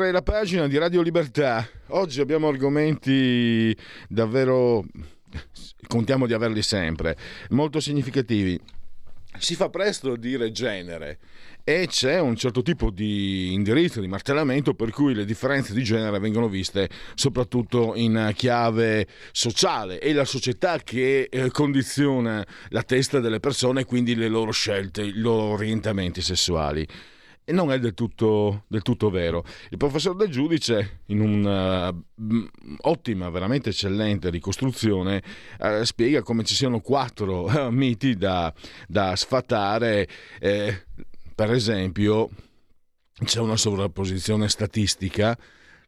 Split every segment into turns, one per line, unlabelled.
Oltre la pagina di Radio Libertà. Oggi abbiamo argomenti davvero, contiamo di averli sempre, molto significativi. Si fa presto a dire genere e c'è un certo tipo di indirizzo, di martellamento per cui le differenze di genere vengono viste soprattutto in chiave sociale. È la società che eh, condiziona la testa delle persone e quindi le loro scelte, i loro orientamenti sessuali e non è del tutto, del tutto, vero. Il professor Del Giudice, in un'ottima, uh, veramente eccellente ricostruzione, uh, spiega come ci siano quattro uh, miti da, da sfatare. Eh, per esempio, c'è una sovrapposizione statistica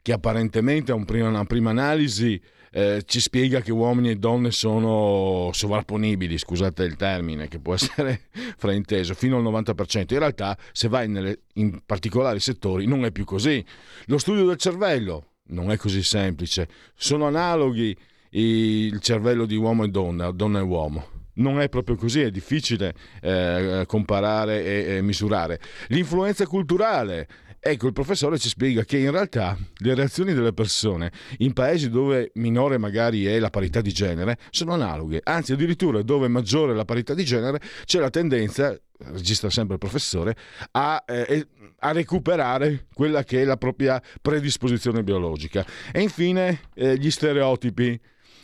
che apparentemente a una prima analisi eh, ci spiega che uomini e donne sono sovrapponibili, scusate il termine, che può essere frainteso, fino al 90%. In realtà, se vai nelle, in particolari settori, non è più così. Lo studio del cervello non è così semplice. Sono analoghi il cervello di uomo e donna, donna e uomo. Non è proprio così, è difficile eh, comparare e, e misurare. L'influenza culturale Ecco, il professore ci spiega che in realtà le reazioni delle persone in paesi dove minore magari è la parità di genere sono analoghe, anzi addirittura dove maggiore è la parità di genere c'è la tendenza, registra sempre il professore, a, eh, a recuperare quella che è la propria predisposizione biologica. E infine eh, gli stereotipi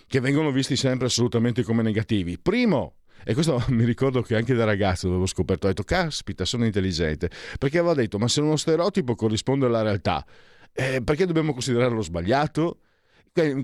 che vengono visti sempre assolutamente come negativi. Primo, e questo mi ricordo che anche da ragazzo avevo scoperto, ho detto, caspita, sono intelligente, perché avevo detto, ma se uno stereotipo corrisponde alla realtà, eh, perché dobbiamo considerarlo sbagliato?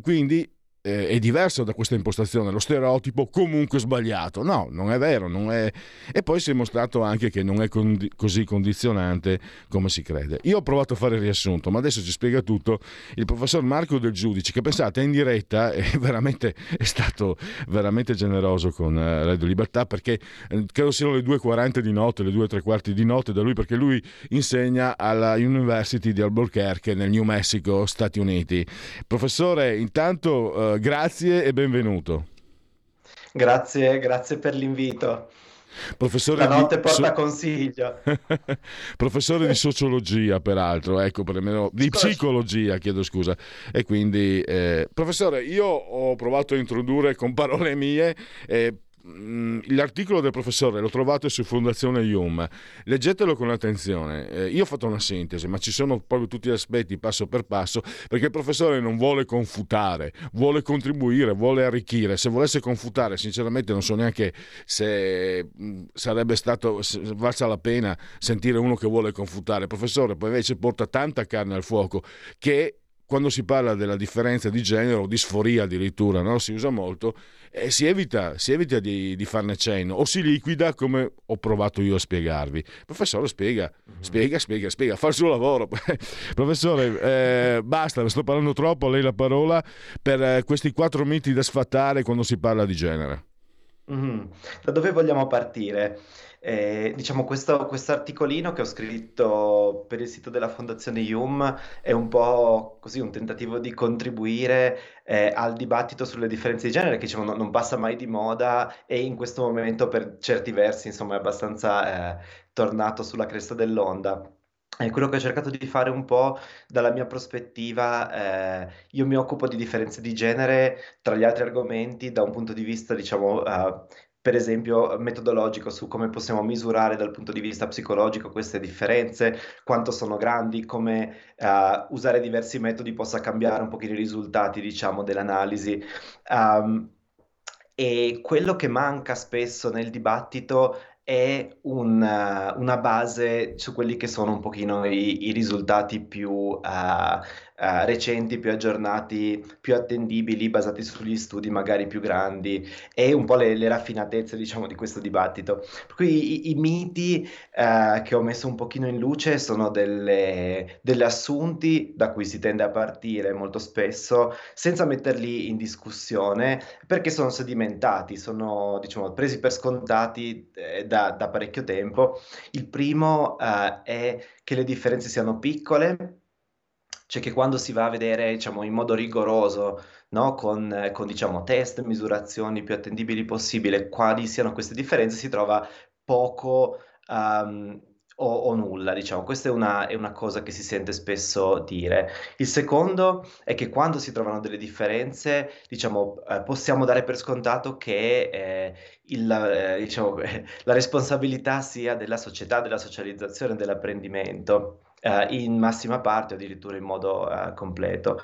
Quindi eh, è diverso da questa impostazione, lo stereotipo comunque sbagliato. No, non è vero. Non è... E poi si è mostrato anche che non è condi- così condizionante come si crede. Io ho provato a fare il riassunto, ma adesso ci spiega tutto il professor Marco Del Giudice, che pensate è in diretta e veramente è stato veramente generoso con uh, Radio Libertà perché eh, credo siano le 2.40 di notte, le 2 3 quarti di notte da lui perché lui insegna alla University di Albuquerque nel New Mexico, Stati Uniti. Professore, intanto uh, grazie e benvenuto.
Grazie, grazie per l'invito. Professore La notte di... porta so... consiglio.
Professore di sociologia, peraltro, ecco, per almeno di psicologia, chiedo scusa. E quindi, eh... professore, io ho provato a introdurre con parole mie eh, l'articolo del professore lo trovate su Fondazione IUM, leggetelo con attenzione. Eh, io ho fatto una sintesi, ma ci sono proprio tutti gli aspetti passo per passo, perché il professore non vuole confutare, vuole contribuire, vuole arricchire. Se volesse confutare, sinceramente non so neanche se mm, sarebbe stato se valsa la pena sentire uno che vuole confutare. Il professore poi invece porta tanta carne al fuoco che quando si parla della differenza di genere o di sforia addirittura, no? si usa molto, eh, si evita, si evita di, di, farne cenno o si liquida come ho provato io a spiegarvi. Il professore spiega, mm-hmm. spiega, spiega, spiega, fa il suo lavoro. professore, eh, basta, sto parlando troppo, a lei la parola per eh, questi quattro miti da sfatare quando si parla di genere.
Mm-hmm. Da dove vogliamo partire? Eh, diciamo, questo articolino che ho scritto per il sito della Fondazione IUM è un po' così un tentativo di contribuire eh, al dibattito sulle differenze di genere che diciamo, non, non, passa mai di moda e in questo momento per certi versi insomma, è abbastanza eh, tornato sulla cresta dell'onda. E quello che ho cercato di fare un po' dalla mia prospettiva, eh, io mi occupo di differenze di genere tra gli altri argomenti da un punto di vista, diciamo, uh, per esempio metodologico su come possiamo misurare dal punto di vista psicologico queste differenze, quanto sono grandi, come uh, usare diversi metodi possa cambiare un pochino i risultati, diciamo, dell'analisi. Um, e quello che manca spesso nel dibattito è una, una, base su quelli che sono un pochino i, i risultati più uh, uh, recenti, più aggiornati, più attendibili, basati sugli studi magari più grandi e un po' le, le raffinatezze, diciamo, di questo dibattito. Per cui i, i miti uh, che ho messo un pochino in luce sono delle, delle assunti da cui si tende a partire molto spesso, senza metterli in discussione, perché sono sedimentati, sono, diciamo, presi per scontati eh, da, da parecchio tempo. Il primo uh, è che le differenze siano piccole, cioè che quando si va a vedere diciamo, in modo rigoroso, no? con, con diciamo, test, misurazioni più attendibili possibile, quali siano queste differenze, si trova poco um, o, o, nulla, diciamo. Questa è una, è una, cosa che si sente spesso dire. Il secondo è che quando si trovano delle differenze, diciamo, eh, possiamo dare per scontato che eh, il, eh, diciamo, la responsabilità sia della società, della socializzazione, dell'apprendimento, eh, in massima parte o addirittura in modo eh, completo.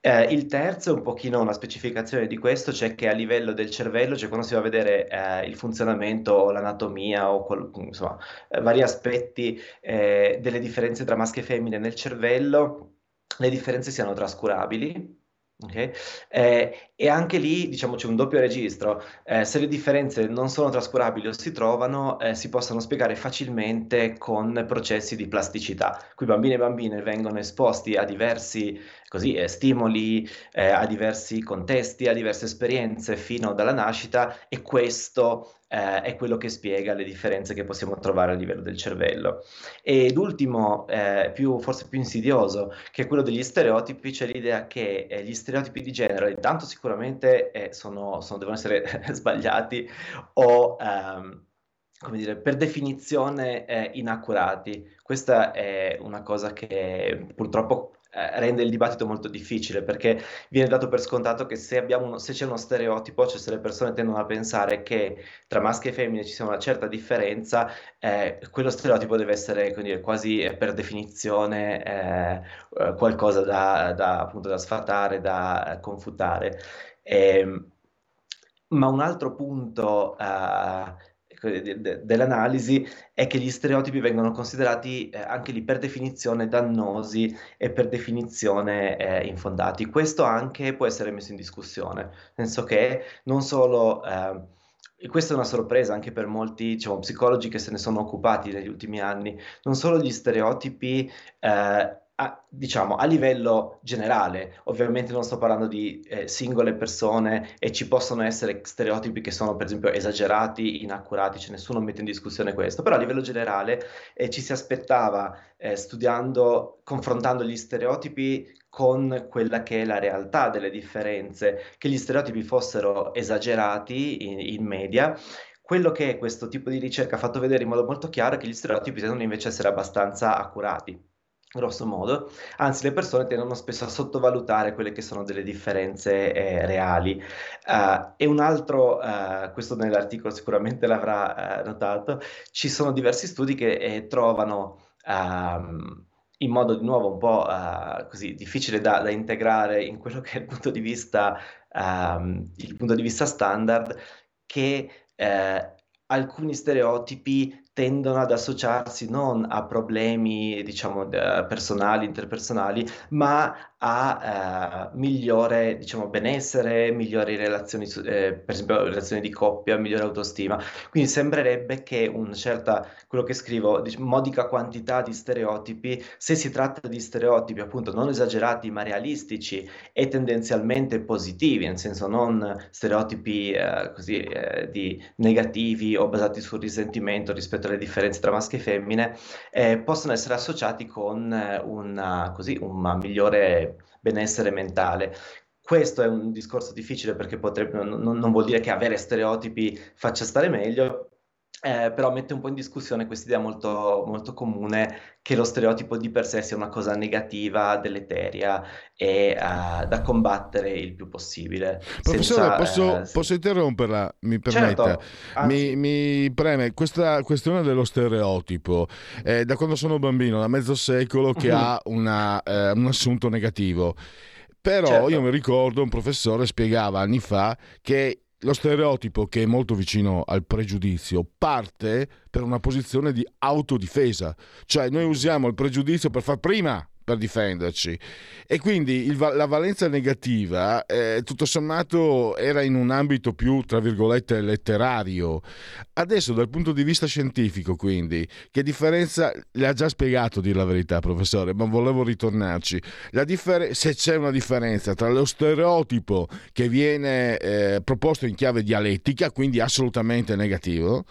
Eh, il terzo è un pochino una specificazione di questo, cioè che a livello del cervello, cioè quando si va a vedere eh, il funzionamento o l'anatomia o qual- insomma, eh, vari aspetti eh, delle differenze tra maschio e femmine nel cervello, le differenze siano trascurabili Okay. Eh, e anche lì, diciamo, c'è un doppio registro. Eh, se le differenze non sono trascurabili o si trovano, eh, si possono spiegare facilmente con processi di plasticità. Qui bambini e bambine vengono esposti a diversi così, eh, stimoli, eh, a diversi contesti, a diverse esperienze fino dalla nascita e questo eh, è quello che spiega le differenze che possiamo trovare a livello del cervello. Ed ultimo, eh, più, forse più insidioso, che è quello degli stereotipi, c'è l'idea che eh, gli stereotipi di genere intanto sicuramente eh, sono, sono, devono essere sbagliati o... Ehm, come dire, per definizione eh, inaccurati. Questa è una cosa che purtroppo eh, rende il dibattito molto difficile perché viene dato per scontato che se, uno, se, c'è uno stereotipo, cioè se le persone tendono a pensare che tra maschi e femmine ci sia una certa differenza, eh, quello stereotipo deve essere dire, quasi eh, per definizione eh, eh, qualcosa da, da, appunto, da sfatare, da confutare. E, ehm, ma un altro punto dell'analisi è che gli stereotipi vengono considerati eh, anche lì per definizione dannosi e per definizione eh, infondati. Questo anche può essere messo in discussione, nel che non solo... Eh, e questa è una sorpresa anche per molti diciamo, psicologi che se ne sono occupati negli ultimi anni. Non solo gli stereotipi eh, a, diciamo a livello generale, ovviamente non sto parlando di eh, singole persone e ci possono essere stereotipi che sono per esempio esagerati, inaccurati, cioè nessuno mette in discussione questo, però a livello generale eh, ci si aspettava eh, studiando, confrontando gli stereotipi con quella che è la realtà delle differenze, che gli stereotipi fossero esagerati in, in media, quello che questo tipo di ricerca ha fatto vedere in modo molto chiaro è che gli stereotipi tendono invece a essere abbastanza accurati grosso modo, anzi le persone tendono spesso a sottovalutare quelle che sono delle differenze eh, reali. Uh, e un altro, uh, questo nell'articolo sicuramente l'avrà uh, notato, ci sono diversi studi che eh, trovano um, in modo di nuovo un po' così difficile da, da, integrare in quello che è il punto di vista, um, il punto di vista standard, che alcuni stereotipi tendono ad associarsi non a problemi, diciamo, personali, interpersonali, ma a eh, migliore diciamo, benessere, migliori relazioni, eh, per esempio relazioni di coppia, migliore autostima. Quindi sembrerebbe che una certa, quello che scrivo, diciamo, modica quantità di stereotipi, se si tratta di stereotipi appunto non esagerati ma realistici e tendenzialmente positivi, nel senso non stereotipi eh, così eh, di negativi o basati sul risentimento rispetto alle differenze tra maschi e femmine, eh, possono essere associati con eh, una, così, una migliore benessere mentale. Questo è un discorso difficile perché potrebbe, non, non vuol dire che avere stereotipi faccia stare meglio, eh, però mette un po' in discussione questa idea molto, molto, comune che lo stereotipo di per sé sia una cosa negativa, deleteria e uh, da combattere il più possibile.
Professore, senza, posso, eh, posso, interromperla? Mi permetta? Certo, mi, mi, preme questa questione dello stereotipo. Eh, da quando sono bambino, da mezzo secolo, che uh-huh. ha una, eh, un assunto negativo. Però certo. io mi ricordo un professore spiegava anni fa che lo stereotipo, che è molto vicino al pregiudizio, parte per una posizione di autodifesa, cioè noi usiamo il pregiudizio per far prima per difenderci. E quindi il, la valenza negativa, eh, tutto sommato, era in un ambito più, tra virgolette, letterario. Adesso, dal punto di vista scientifico, quindi, che differenza, le ha già spiegato, dire la verità, professore, ma volevo ritornarci. Differ- se c'è una differenza tra lo stereotipo che viene eh, proposto in chiave dialettica, quindi assolutamente negativo,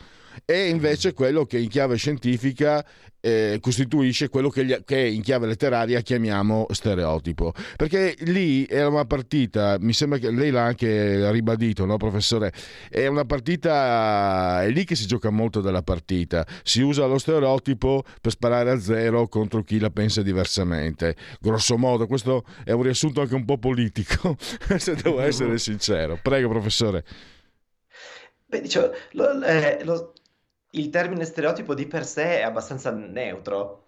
e invece quello che in chiave scientifica eh, costituisce quello che, gli, che, in chiave letteraria chiamiamo stereotipo. Perché lì era una partita, mi sembra che lei l'ha anche ribadito, no, professore? È una partita, è lì che si gioca molto della partita. Si usa lo stereotipo per sparare a zero contro chi la pensa diversamente. Grosso modo, questo è un riassunto anche un po' politico, se devo essere sincero. Prego, professore.
Beh, diciamo, lo, eh, lo, il termine stereotipo di per sé è abbastanza neutro.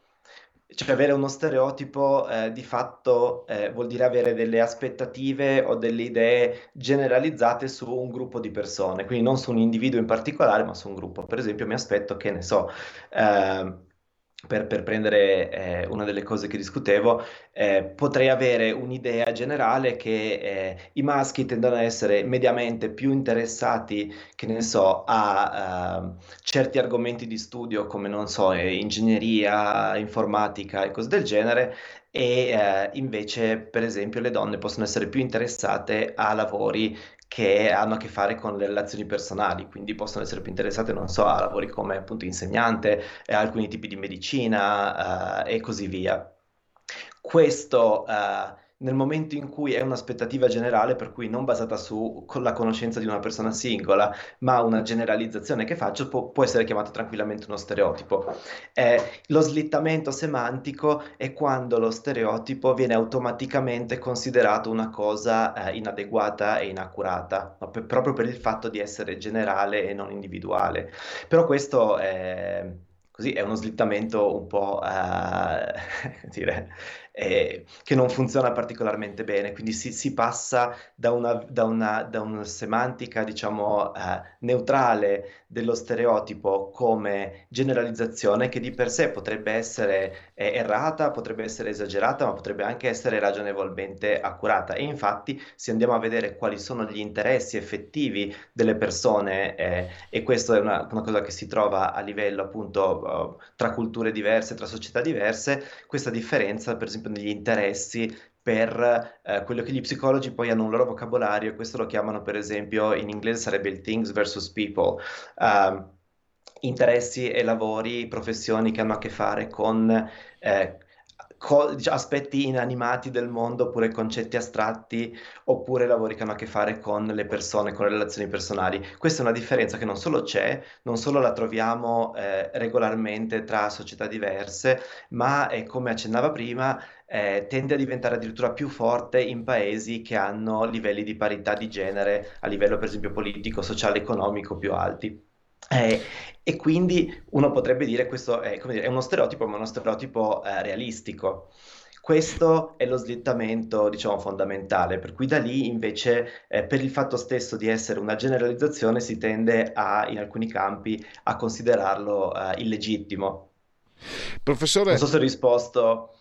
Cioè avere uno stereotipo eh, di fatto eh, vuol dire avere delle aspettative o delle idee generalizzate su un gruppo di persone, quindi non su un individuo in particolare, ma su un gruppo. Per esempio mi aspetto che, ne so, eh, per, per, prendere eh, una delle cose che discutevo, eh, potrei avere un'idea generale che eh, i maschi tendono a essere mediamente più interessati, che ne so, a uh, certi argomenti di studio come, non so, eh, ingegneria, informatica e cose del genere, e eh, invece, per esempio, le donne possono essere più interessate a lavori che hanno a che fare con le relazioni personali, quindi possono essere più interessate, non so, a lavori come appunto insegnante, a alcuni tipi di medicina uh, e così via. Questo uh, nel momento in cui è un'aspettativa generale, per cui non basata sulla conoscenza di una persona singola, ma una generalizzazione che faccio, può, può essere chiamato tranquillamente uno stereotipo. Eh, lo slittamento semantico è quando lo stereotipo viene automaticamente considerato una cosa eh, inadeguata e inaccurata, no? per, proprio per il fatto di essere generale e non individuale. Però questo è, così, è uno slittamento un po' eh, dire, eh, che non funziona particolarmente bene, quindi si, si passa da una, da, una, da una, semantica, diciamo, eh, neutrale dello stereotipo come generalizzazione che di per sé potrebbe essere eh, errata, potrebbe essere esagerata, ma potrebbe anche essere ragionevolmente accurata. E infatti, se andiamo a vedere quali sono gli interessi effettivi delle persone, eh, e questo è una, una, cosa che si trova a livello appunto uh, tra culture diverse, tra società diverse, questa differenza, per esempio, negli interessi per eh, quello che gli psicologi poi hanno un loro vocabolario, e questo lo chiamano per esempio in inglese sarebbe il things versus people. Uh, interessi e lavori, professioni che hanno a che fare con eh, co- aspetti inanimati del mondo oppure concetti astratti oppure lavori che hanno a che fare con le persone, con le relazioni personali. Questa è una differenza che non solo c'è, non solo la troviamo eh, regolarmente tra società diverse, ma è come accennava prima, eh, tende a diventare addirittura più forte in paesi che hanno livelli di parità di genere a livello per esempio politico, sociale, economico più alti. Eh, e quindi uno potrebbe dire che questo è, dire, è, uno stereotipo, ma uno stereotipo eh, realistico. Questo è lo slittamento, diciamo, fondamentale, per cui da lì invece, eh, per il fatto stesso di essere una generalizzazione, si tende a, in alcuni campi a considerarlo eh, illegittimo.
Professore...
Non so se ho risposto.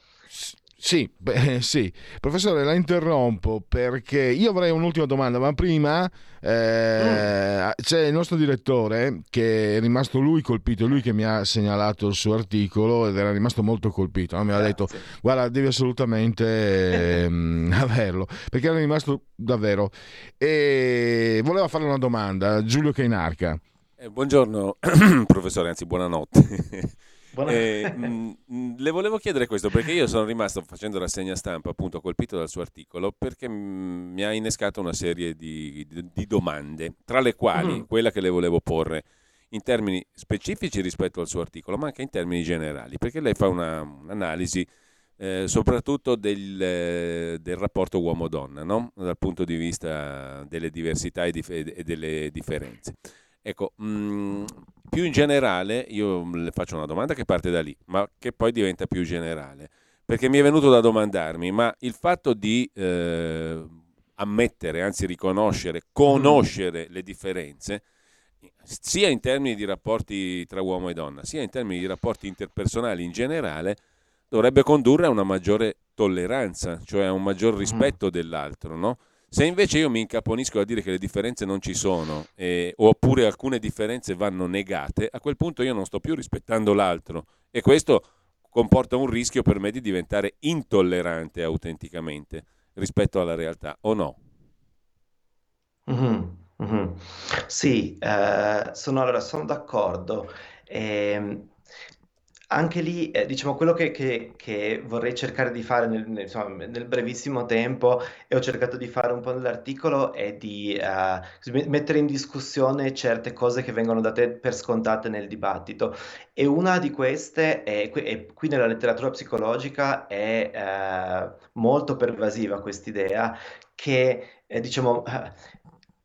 Sì, beh, sì, professore, la interrompo perché io avrei un'ultima domanda, ma prima eh, mm. c'è il nostro direttore che è rimasto lui colpito, lui che mi ha segnalato il suo articolo ed era rimasto molto colpito. No? Mi ha detto: Guarda, devi assolutamente ehm, averlo perché era rimasto davvero. E voleva fare una domanda, Giulio Cainarca.
Eh, buongiorno, professore, anzi, buonanotte. Eh, mh, mm, mm, le volevo chiedere questo perché io sono rimasto facendo rassegna stampa appunto colpito dal suo articolo perché mh, mm, mi ha innescato una serie di, di, di domande, tra le quali mm. quella che le volevo porre in termini specifici rispetto al suo articolo, ma anche in termini generali, perché lei fa una, un'analisi eh, soprattutto del, eh, del, rapporto uomo-donna, no? dal punto di vista delle diversità e, dif- e delle differenze. Ecco, mh, più in generale, io le faccio una domanda che parte da lì, ma che poi diventa più generale, perché mi è venuto da domandarmi, ma il fatto di eh, ammettere, anzi riconoscere, conoscere le differenze, sia in termini di rapporti tra uomo e donna, sia in termini di rapporti interpersonali in generale, dovrebbe condurre a una maggiore tolleranza, cioè a un maggior mm. rispetto dell'altro, no? Se invece io mi incaponisco a dire che le differenze non ci sono, eh, oppure alcune differenze vanno negate, a quel punto io non sto più rispettando l'altro e questo comporta un rischio per me di diventare intollerante autenticamente rispetto alla realtà, o no?
Mm-hmm, mm-hmm. Sì, eh, sono, allora, sono d'accordo. Eh, anche lì, eh, diciamo, quello che, che- che vorrei cercare di fare nel, nel- insomma, nel brevissimo tempo, e ho cercato di fare un po' nell'articolo, è di eh, mettere in discussione certe cose che vengono date per scontate nel dibattito. E una di queste, è, e qui nella letteratura psicologica, è eh, molto pervasiva quest'idea che, eh, diciamo, eh,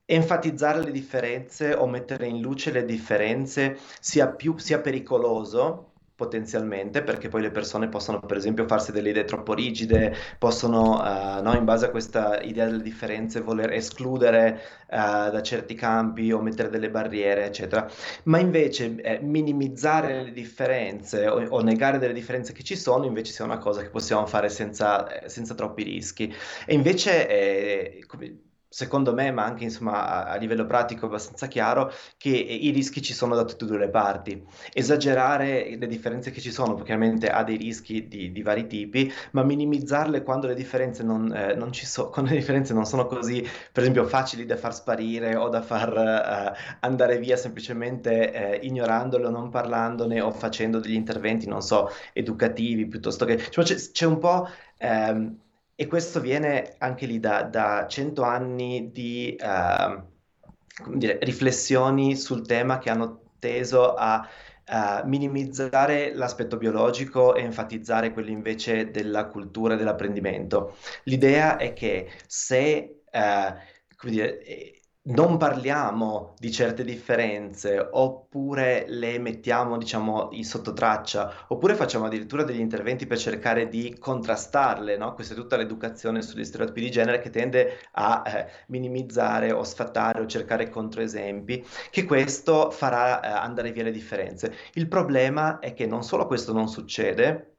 enfatizzare le differenze o mettere in luce le differenze sia più, sia pericoloso potenzialmente, perché poi le persone possono per esempio farsi delle idee troppo rigide, possono uh, no, in base a questa idea delle differenze voler escludere uh, da certi campi o mettere delle barriere, eccetera. Ma invece eh, minimizzare le differenze o, o, negare delle differenze che ci sono, invece sia una cosa che possiamo fare senza, eh, senza troppi rischi. E invece... Eh, come, secondo me, ma anche insomma, a, a, livello pratico abbastanza chiaro, che i rischi ci sono da tutte e due le parti. Esagerare le differenze che ci sono, perché chiaramente ha dei rischi di, di vari tipi, ma minimizzarle quando le differenze non, eh, non ci so, quando le differenze non sono così, per esempio, facili da far sparire o da far eh, andare via semplicemente eh, ignorandole o non parlandone o facendo degli interventi, non so, educativi piuttosto che... Cioè, c'è, c'è un po'... Ehm, e questo viene anche lì da, da 100 anni di uh, dire, riflessioni sul tema che hanno teso a uh, minimizzare l'aspetto biologico e enfatizzare quello invece della cultura e dell'apprendimento. L'idea è che se uh, come dire, non parliamo di certe differenze oppure le mettiamo, diciamo, in sottotraccia, oppure facciamo addirittura degli interventi per cercare di contrastarle, no? Questa è tutta l'educazione sugli stereotipi di genere che tende a eh, minimizzare o sfattare o cercare controesempi, che questo farà eh, andare via le differenze. Il problema è che non solo questo non succede,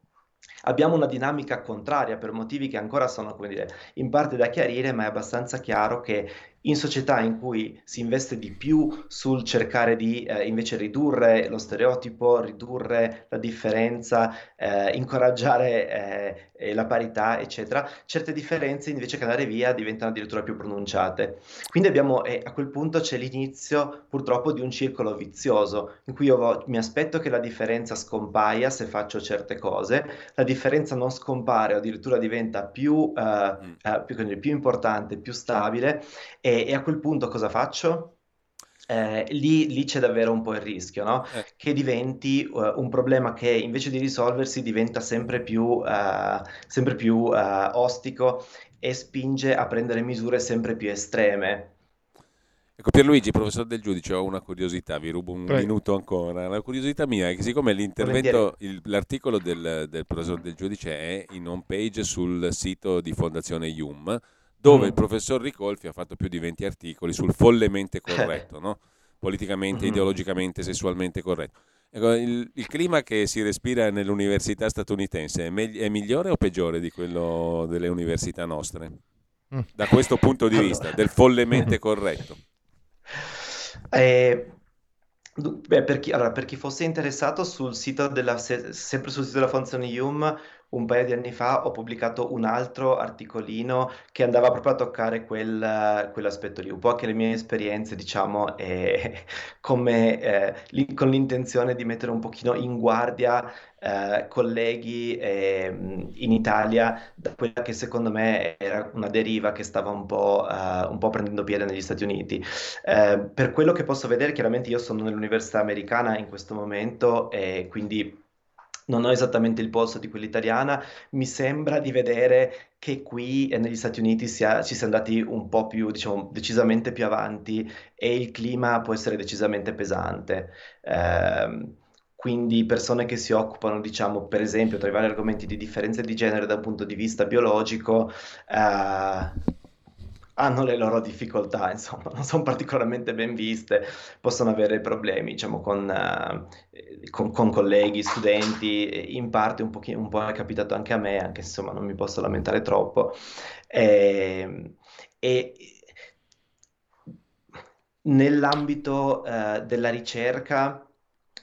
abbiamo una dinamica contraria per motivi che ancora sono, dire, in parte da chiarire, ma è abbastanza chiaro che in società in cui si investe di più sul cercare di eh, invece ridurre lo stereotipo, ridurre la differenza, eh, incoraggiare eh, la parità, eccetera, certe differenze invece che andare via diventano addirittura più pronunciate. Quindi abbiamo, a quel punto c'è l'inizio purtroppo di un circolo vizioso in cui io vo- mi aspetto che la differenza scompaia se faccio certe cose, la differenza non scompare o addirittura diventa più, eh, mm. Eh, più, più importante, più stabile e e, e a quel punto cosa faccio? Eh, lì, lì, c'è davvero un po' il rischio, no? eh. che diventi uh, un problema che invece di risolversi diventa sempre più, uh, sempre più uh, ostico e spinge a prendere misure sempre più estreme.
Ecco Pierluigi, professor del giudice, ho una curiosità, vi rubo un Prego. minuto ancora. La curiosità mia è che siccome l'intervento, il, l'articolo del, del professor del giudice è in home page sul sito di Fondazione IUM, dove mm. il professor Ricolfi ha fatto più di 20 articoli sul follemente corretto, no? politicamente, mm. ideologicamente, sessualmente corretto. Ecco, il, il, clima che si respira nell'università statunitense è, me- è, migliore o peggiore di quello delle università nostre? Mm. Da questo punto di vista, del follemente corretto.
Eh, beh, per, chi, allora, per, chi, fosse interessato sul sito della, se, sempre sul sito della Fondazione IUM un paio di anni fa ho pubblicato un altro articolino che andava proprio a toccare quel, quell'aspetto lì, un po' anche le mie esperienze, diciamo, e come, eh, li, con l'intenzione di mettere un pochino in guardia eh, colleghi eh, in Italia da quella che secondo me era una deriva che stava un po', uh, un po prendendo piede negli Stati Uniti. Eh, per quello che posso vedere, chiaramente io sono nell'università americana in questo momento e quindi non ho esattamente il polso di quella italiana, mi sembra di vedere che qui e negli Stati Uniti sia, ci sia andati un po' più, diciamo, decisamente più avanti e il clima può essere decisamente pesante. Eh, quindi persone che si occupano, diciamo, per esempio, tra i vari argomenti di differenze di genere da un punto di vista biologico, eh, hanno le loro difficoltà, insomma, non sono particolarmente ben viste, possono avere problemi, diciamo, con, uh, con, con colleghi, studenti, in parte un, pochino, un po' è capitato anche a me, anche insomma non mi posso lamentare troppo. E, ehm, e nell'ambito uh, della ricerca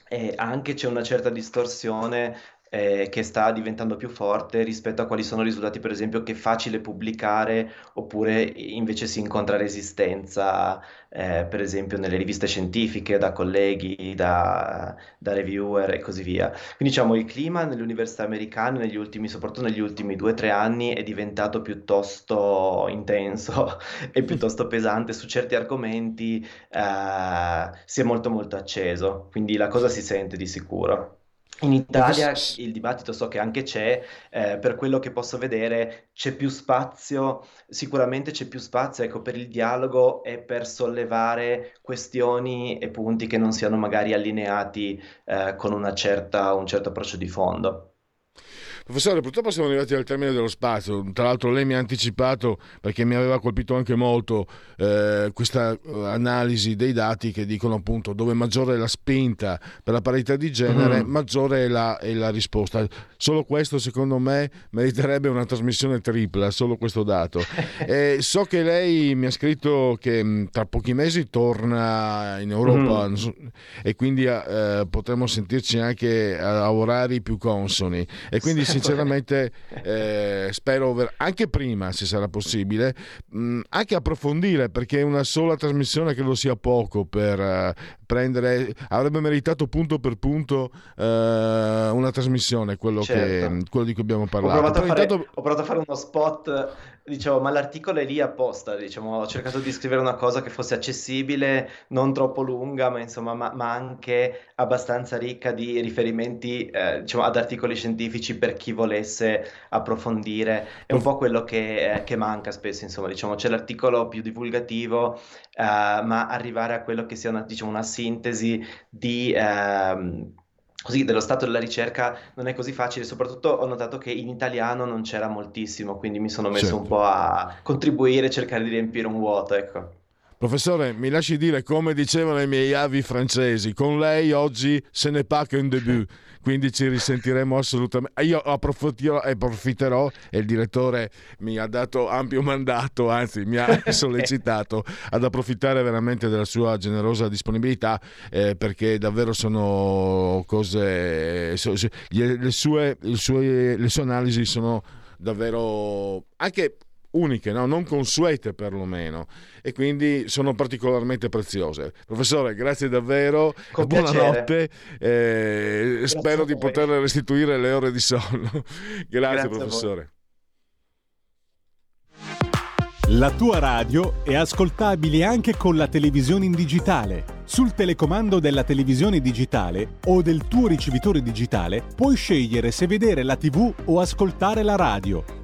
eh, anche c'è una certa distorsione eh, che sta diventando più forte rispetto a quali sono i risultati, per esempio, che è facile pubblicare oppure invece si incontra resistenza, eh, per esempio, nelle riviste scientifiche, da colleghi, da, da, reviewer e così via. Quindi diciamo il clima nelle università americane, negli ultimi, soprattutto negli ultimi due o tre anni, è diventato piuttosto intenso e piuttosto pesante su certi argomenti, eh, si è molto molto acceso, quindi la cosa si sente di sicuro. In Italia il dibattito so che anche c'è, eh, per quello che posso vedere c'è più spazio, sicuramente c'è più spazio ecco, per il dialogo e per sollevare questioni e punti che non siano magari allineati eh, con certa, un certo approccio di fondo.
Professore, purtroppo siamo arrivati al termine dello spazio. Tra l'altro, lei mi ha anticipato perché mi aveva colpito anche molto eh, questa eh, analisi dei dati che dicono appunto dove maggiore è la spinta per la parità di genere, mm. maggiore è la, è la, risposta. Solo questo, secondo me, meriterebbe una trasmissione tripla, solo questo dato. e so che lei mi ha scritto che mm, tra pochi mesi torna in Europa mm. e quindi eh, potremo sentirci anche a orari più consoni. E quindi sinceramente eh, spero anche prima, se sarà possibile, mh, anche approfondire perché una sola trasmissione credo sia poco per uh, prendere, avrebbe meritato punto per punto uh, una trasmissione, quello, certo. che, quello, di cui abbiamo parlato.
Ho provato, fare, intanto... ho provato a fare uno spot dicevo, ma l'articolo è lì apposta, diciamo, ho cercato di scrivere una cosa che fosse accessibile, non troppo lunga, ma insomma, ma, ma anche abbastanza ricca di riferimenti, eh, diciamo, ad articoli scientifici per chi volesse approfondire. È un po' quello che, eh, che manca spesso, insomma, diciamo, c'è l'articolo più divulgativo, eh, ma arrivare a quello che sia una, diciamo, una sintesi di... Ehm, così dello stato della ricerca non è così facile, soprattutto ho notato che in italiano non c'era moltissimo, quindi mi sono messo certo. un po' a contribuire, cercare di riempire un vuoto, ecco.
Professore, mi lasci dire come dicevano i miei avi francesi, con lei oggi se ne pas qu'un début quindi ci risentiremo assolutamente. Io approfitterò, approfitterò e il direttore mi ha dato ampio mandato, anzi mi ha sollecitato ad approfittare veramente della sua generosa disponibilità eh, perché davvero sono cose, le sue, le sue, le sue analisi sono davvero anche uniche, no? non consuete perlomeno, e quindi sono particolarmente preziose. Professore, grazie davvero,
Con
buonanotte, eh, spero di poter restituire le ore di sonno. grazie, grazie professore.
La tua radio è ascoltabile anche con la televisione in digitale. Sul telecomando della televisione digitale o del tuo ricevitore digitale puoi scegliere se vedere la TV o ascoltare la radio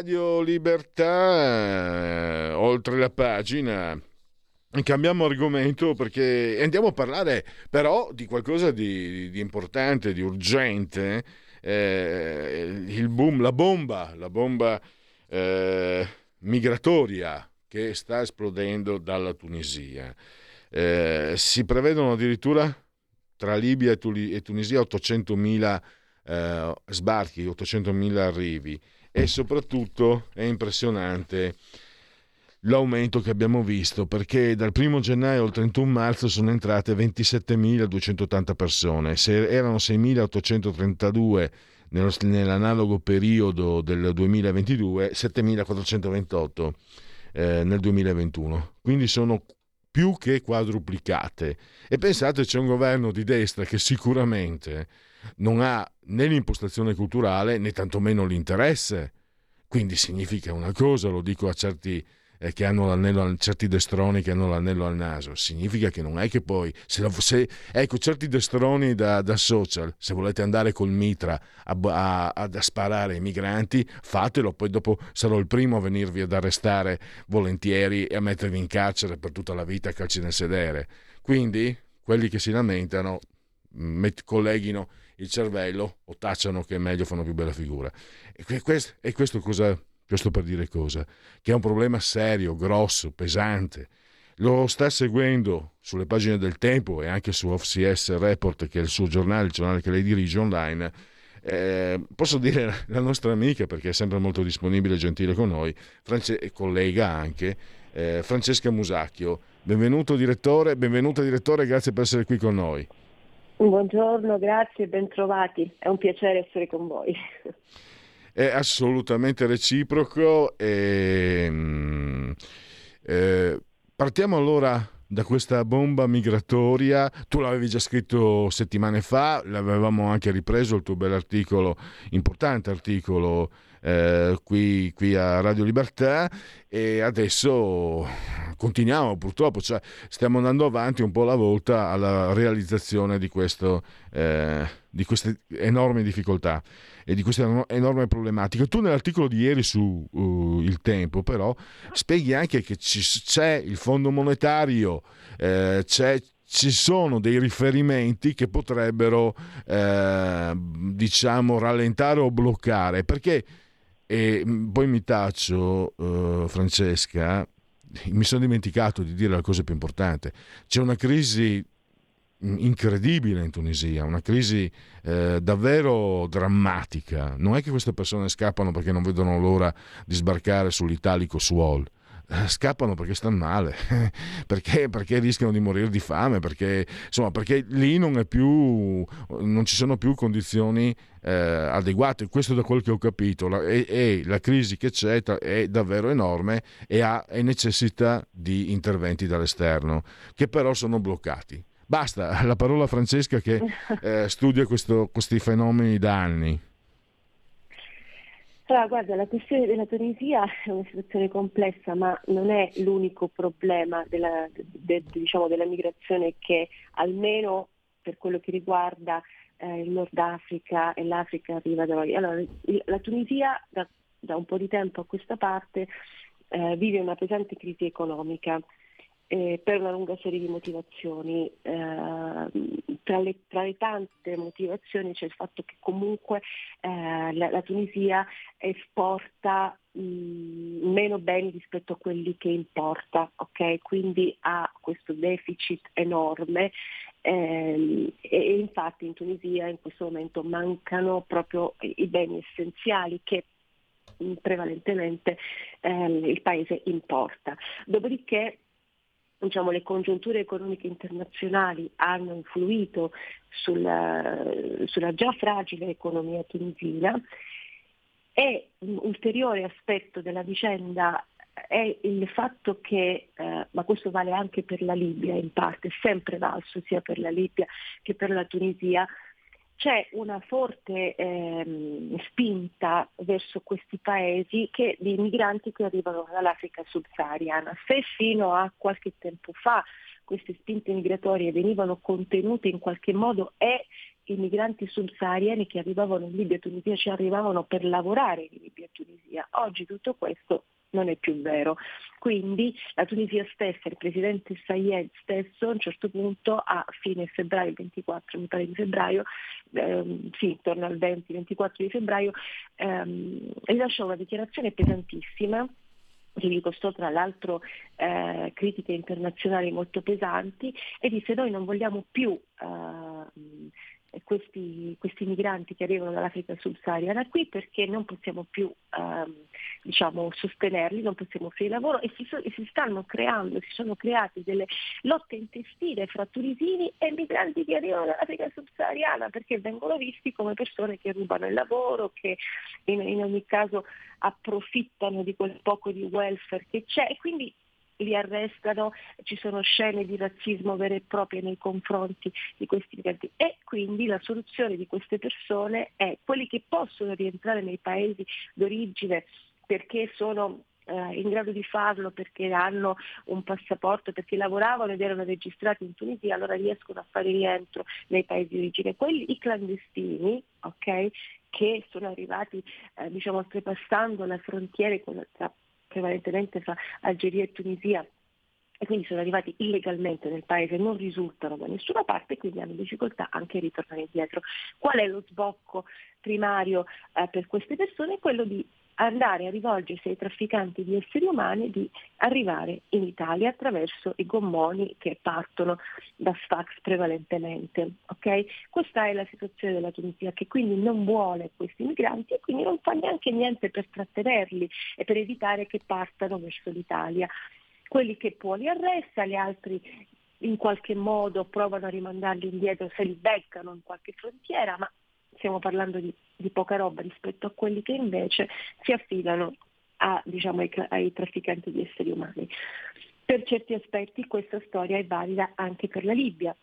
Radio Libertà, eh, oltre la pagina. Cambiamo argomento perché andiamo a parlare però di qualcosa di, di importante, di urgente. Eh, il boom, la bomba, la bomba eh, migratoria che sta esplodendo dalla Tunisia. Eh, si prevedono addirittura tra Libia e, Tunisia 800.000 eh, sbarchi, 800.000 arrivi e soprattutto è impressionante l'aumento che abbiamo visto perché dal 1 gennaio al 31 marzo sono entrate 27.280 persone, se erano 6.832 nell'analogo periodo del 2022, 7.428 eh, nel 2021, quindi sono più che quadruplicate. E pensate c'è un governo di destra che sicuramente non ha né l'impostazione culturale né tantomeno l'interesse. Quindi significa una cosa, lo dico a certi eh, che hanno l'anello, certi destroni che hanno l'anello al naso, significa che non è che poi, se, se ecco, certi destroni da, da, social, se volete andare col mitra a, a, a, sparare ai migranti, fatelo, poi dopo sarò il primo a venirvi ad arrestare volentieri e a mettervi in carcere per tutta la vita a calci nel sedere. Quindi, quelli che si lamentano, met, colleghino il cervello o tacciano che è meglio, fanno più bella figura. E questo, e questo, cosa, questo per dire cosa? Che è un problema serio, grosso, pesante. Lo sta seguendo sulle pagine del Tempo e anche su OFCS Report, che è il suo giornale, il giornale che lei dirige online. Eh, posso dire la nostra amica, perché è sempre molto disponibile e gentile con noi, France- collega anche, eh, Francesca Musacchio. Benvenuto direttore, benvenuta direttore, grazie per essere qui con noi.
Buongiorno, grazie, bentrovati. È un piacere essere con voi.
È assolutamente reciproco. E, mm, eh, partiamo allora da questa bomba migratoria. Tu l'avevi già scritto settimane fa, l'avevamo anche ripreso il tuo bell'articolo, importante articolo eh, qui, qui, a Radio Libertà e adesso continuiamo purtroppo, cioè stiamo andando avanti un po' alla volta alla realizzazione di, questo, eh, di queste enormi difficoltà e di queste enormi problematiche. Tu nell'articolo di ieri su uh, Il Tempo però spieghi anche che ci, c'è il Fondo Monetario, eh, c'è ci sono dei riferimenti che potrebbero eh, diciamo rallentare o bloccare perché e poi mi taccio, uh, Francesca, mi sono dimenticato di dire la cosa più importante. C'è una crisi mm, incredibile in Tunisia, una crisi eh, davvero drammatica. Non è che queste persone scappano perché non vedono l'ora di sbarcare sull'italico Suol scappano perché stanno male, perché, perché, rischiano di morire di fame, perché, insomma, perché lì non, più, non, ci sono più condizioni eh, adeguate. Questo da quel che ho capito. La, e, e, la crisi che c'è è davvero enorme e, ha, e necessita di interventi dall'esterno, che però sono bloccati. Basta, la parola a Francesca che eh, studia questo, questi fenomeni da anni.
Allora, guarda, la questione della Tunisia è una situazione complessa, ma non è l'unico problema della, de, diciamo, della migrazione che almeno per quello che riguarda eh, il Nord Africa e l'Africa arriva da noi. Allora, la Tunisia da, da, un po' di tempo a questa parte eh, vive una pesante crisi economica eh, per una lunga serie di motivazioni. Eh, tra, le, tra, le, tante motivazioni c'è il fatto che comunque eh, la, la, Tunisia esporta mh, meno beni rispetto a quelli che importa, okay? quindi ha questo deficit enorme ehm, e infatti in Tunisia in questo momento mancano proprio i beni essenziali che prevalentemente eh, il paese importa. Dopodiché diciamo, le congiunture economiche internazionali hanno influito sulla, sulla già fragile economia tunisina. E un ulteriore aspetto della vicenda è il fatto che, eh, ma questo vale anche per la Libia in parte, sempre valso sia per la Libia che per la Tunisia, c'è una forte ehm, spinta verso questi paesi che, di migranti che arrivano dall'Africa subsahariana. Se fino a qualche tempo fa queste spinte migratorie venivano contenute in qualche modo e i migranti subsahariani che arrivavano in Libia e Tunisia ci arrivavano per lavorare in Libia e Tunisia. Oggi tutto questo non è più vero. Quindi la Tunisia stessa, il presidente Sayed stesso, a un certo punto a fine febbraio, 24 mi pare di febbraio, ehm, sì, intorno al 20-24 di febbraio, ehm, rilasciò una dichiarazione pesantissima che gli costò tra l'altro eh, critiche internazionali molto pesanti e disse noi non vogliamo più eh, questi, questi, migranti che arrivano dall'Africa subsahariana qui perché non possiamo più ehm, diciamo, sostenerli, non possiamo offrire lavoro e si, e si, stanno creando, si sono create delle lotte intestine fra tunisini e migranti che arrivano dall'Africa subsahariana perché vengono visti come persone che rubano il lavoro, che in, in ogni caso approfittano di quel poco di welfare che c'è. E quindi li arrestano, ci sono scene di razzismo vere e proprie nei confronti di questi migranti e quindi la soluzione di queste persone è quelli che possono rientrare nei paesi d'origine perché sono eh, in grado di farlo perché hanno un passaporto, perché lavoravano ed erano registrati in Tunisia, allora riescono a fare rientro nei paesi di origine. Quelli, i clandestini, okay, che sono arrivati eh, diciamo, oltrepassando le frontiere tra prevalentemente fra Algeria e Tunisia e quindi sono arrivati illegalmente nel paese, non risultano da nessuna parte e quindi hanno difficoltà anche a ritornare indietro. Qual è lo sbocco primario eh, per queste persone? Quello di andare a rivolgersi ai trafficanti di esseri umani di arrivare in Italia attraverso i gommoni che partono da Sfax prevalentemente. Okay? Questa è la situazione della Tunisia che quindi non vuole questi migranti e quindi non fa neanche niente per trattenerli e per evitare che partano verso l'Italia. Quelli che può li arresta, gli altri in qualche modo provano a rimandarli indietro se li beccano in qualche frontiera, ma stiamo parlando di, di poca roba rispetto a quelli che invece si affidano a, diciamo, ai, ai trafficanti di esseri umani. Per certi aspetti questa storia è valida anche per la Libia,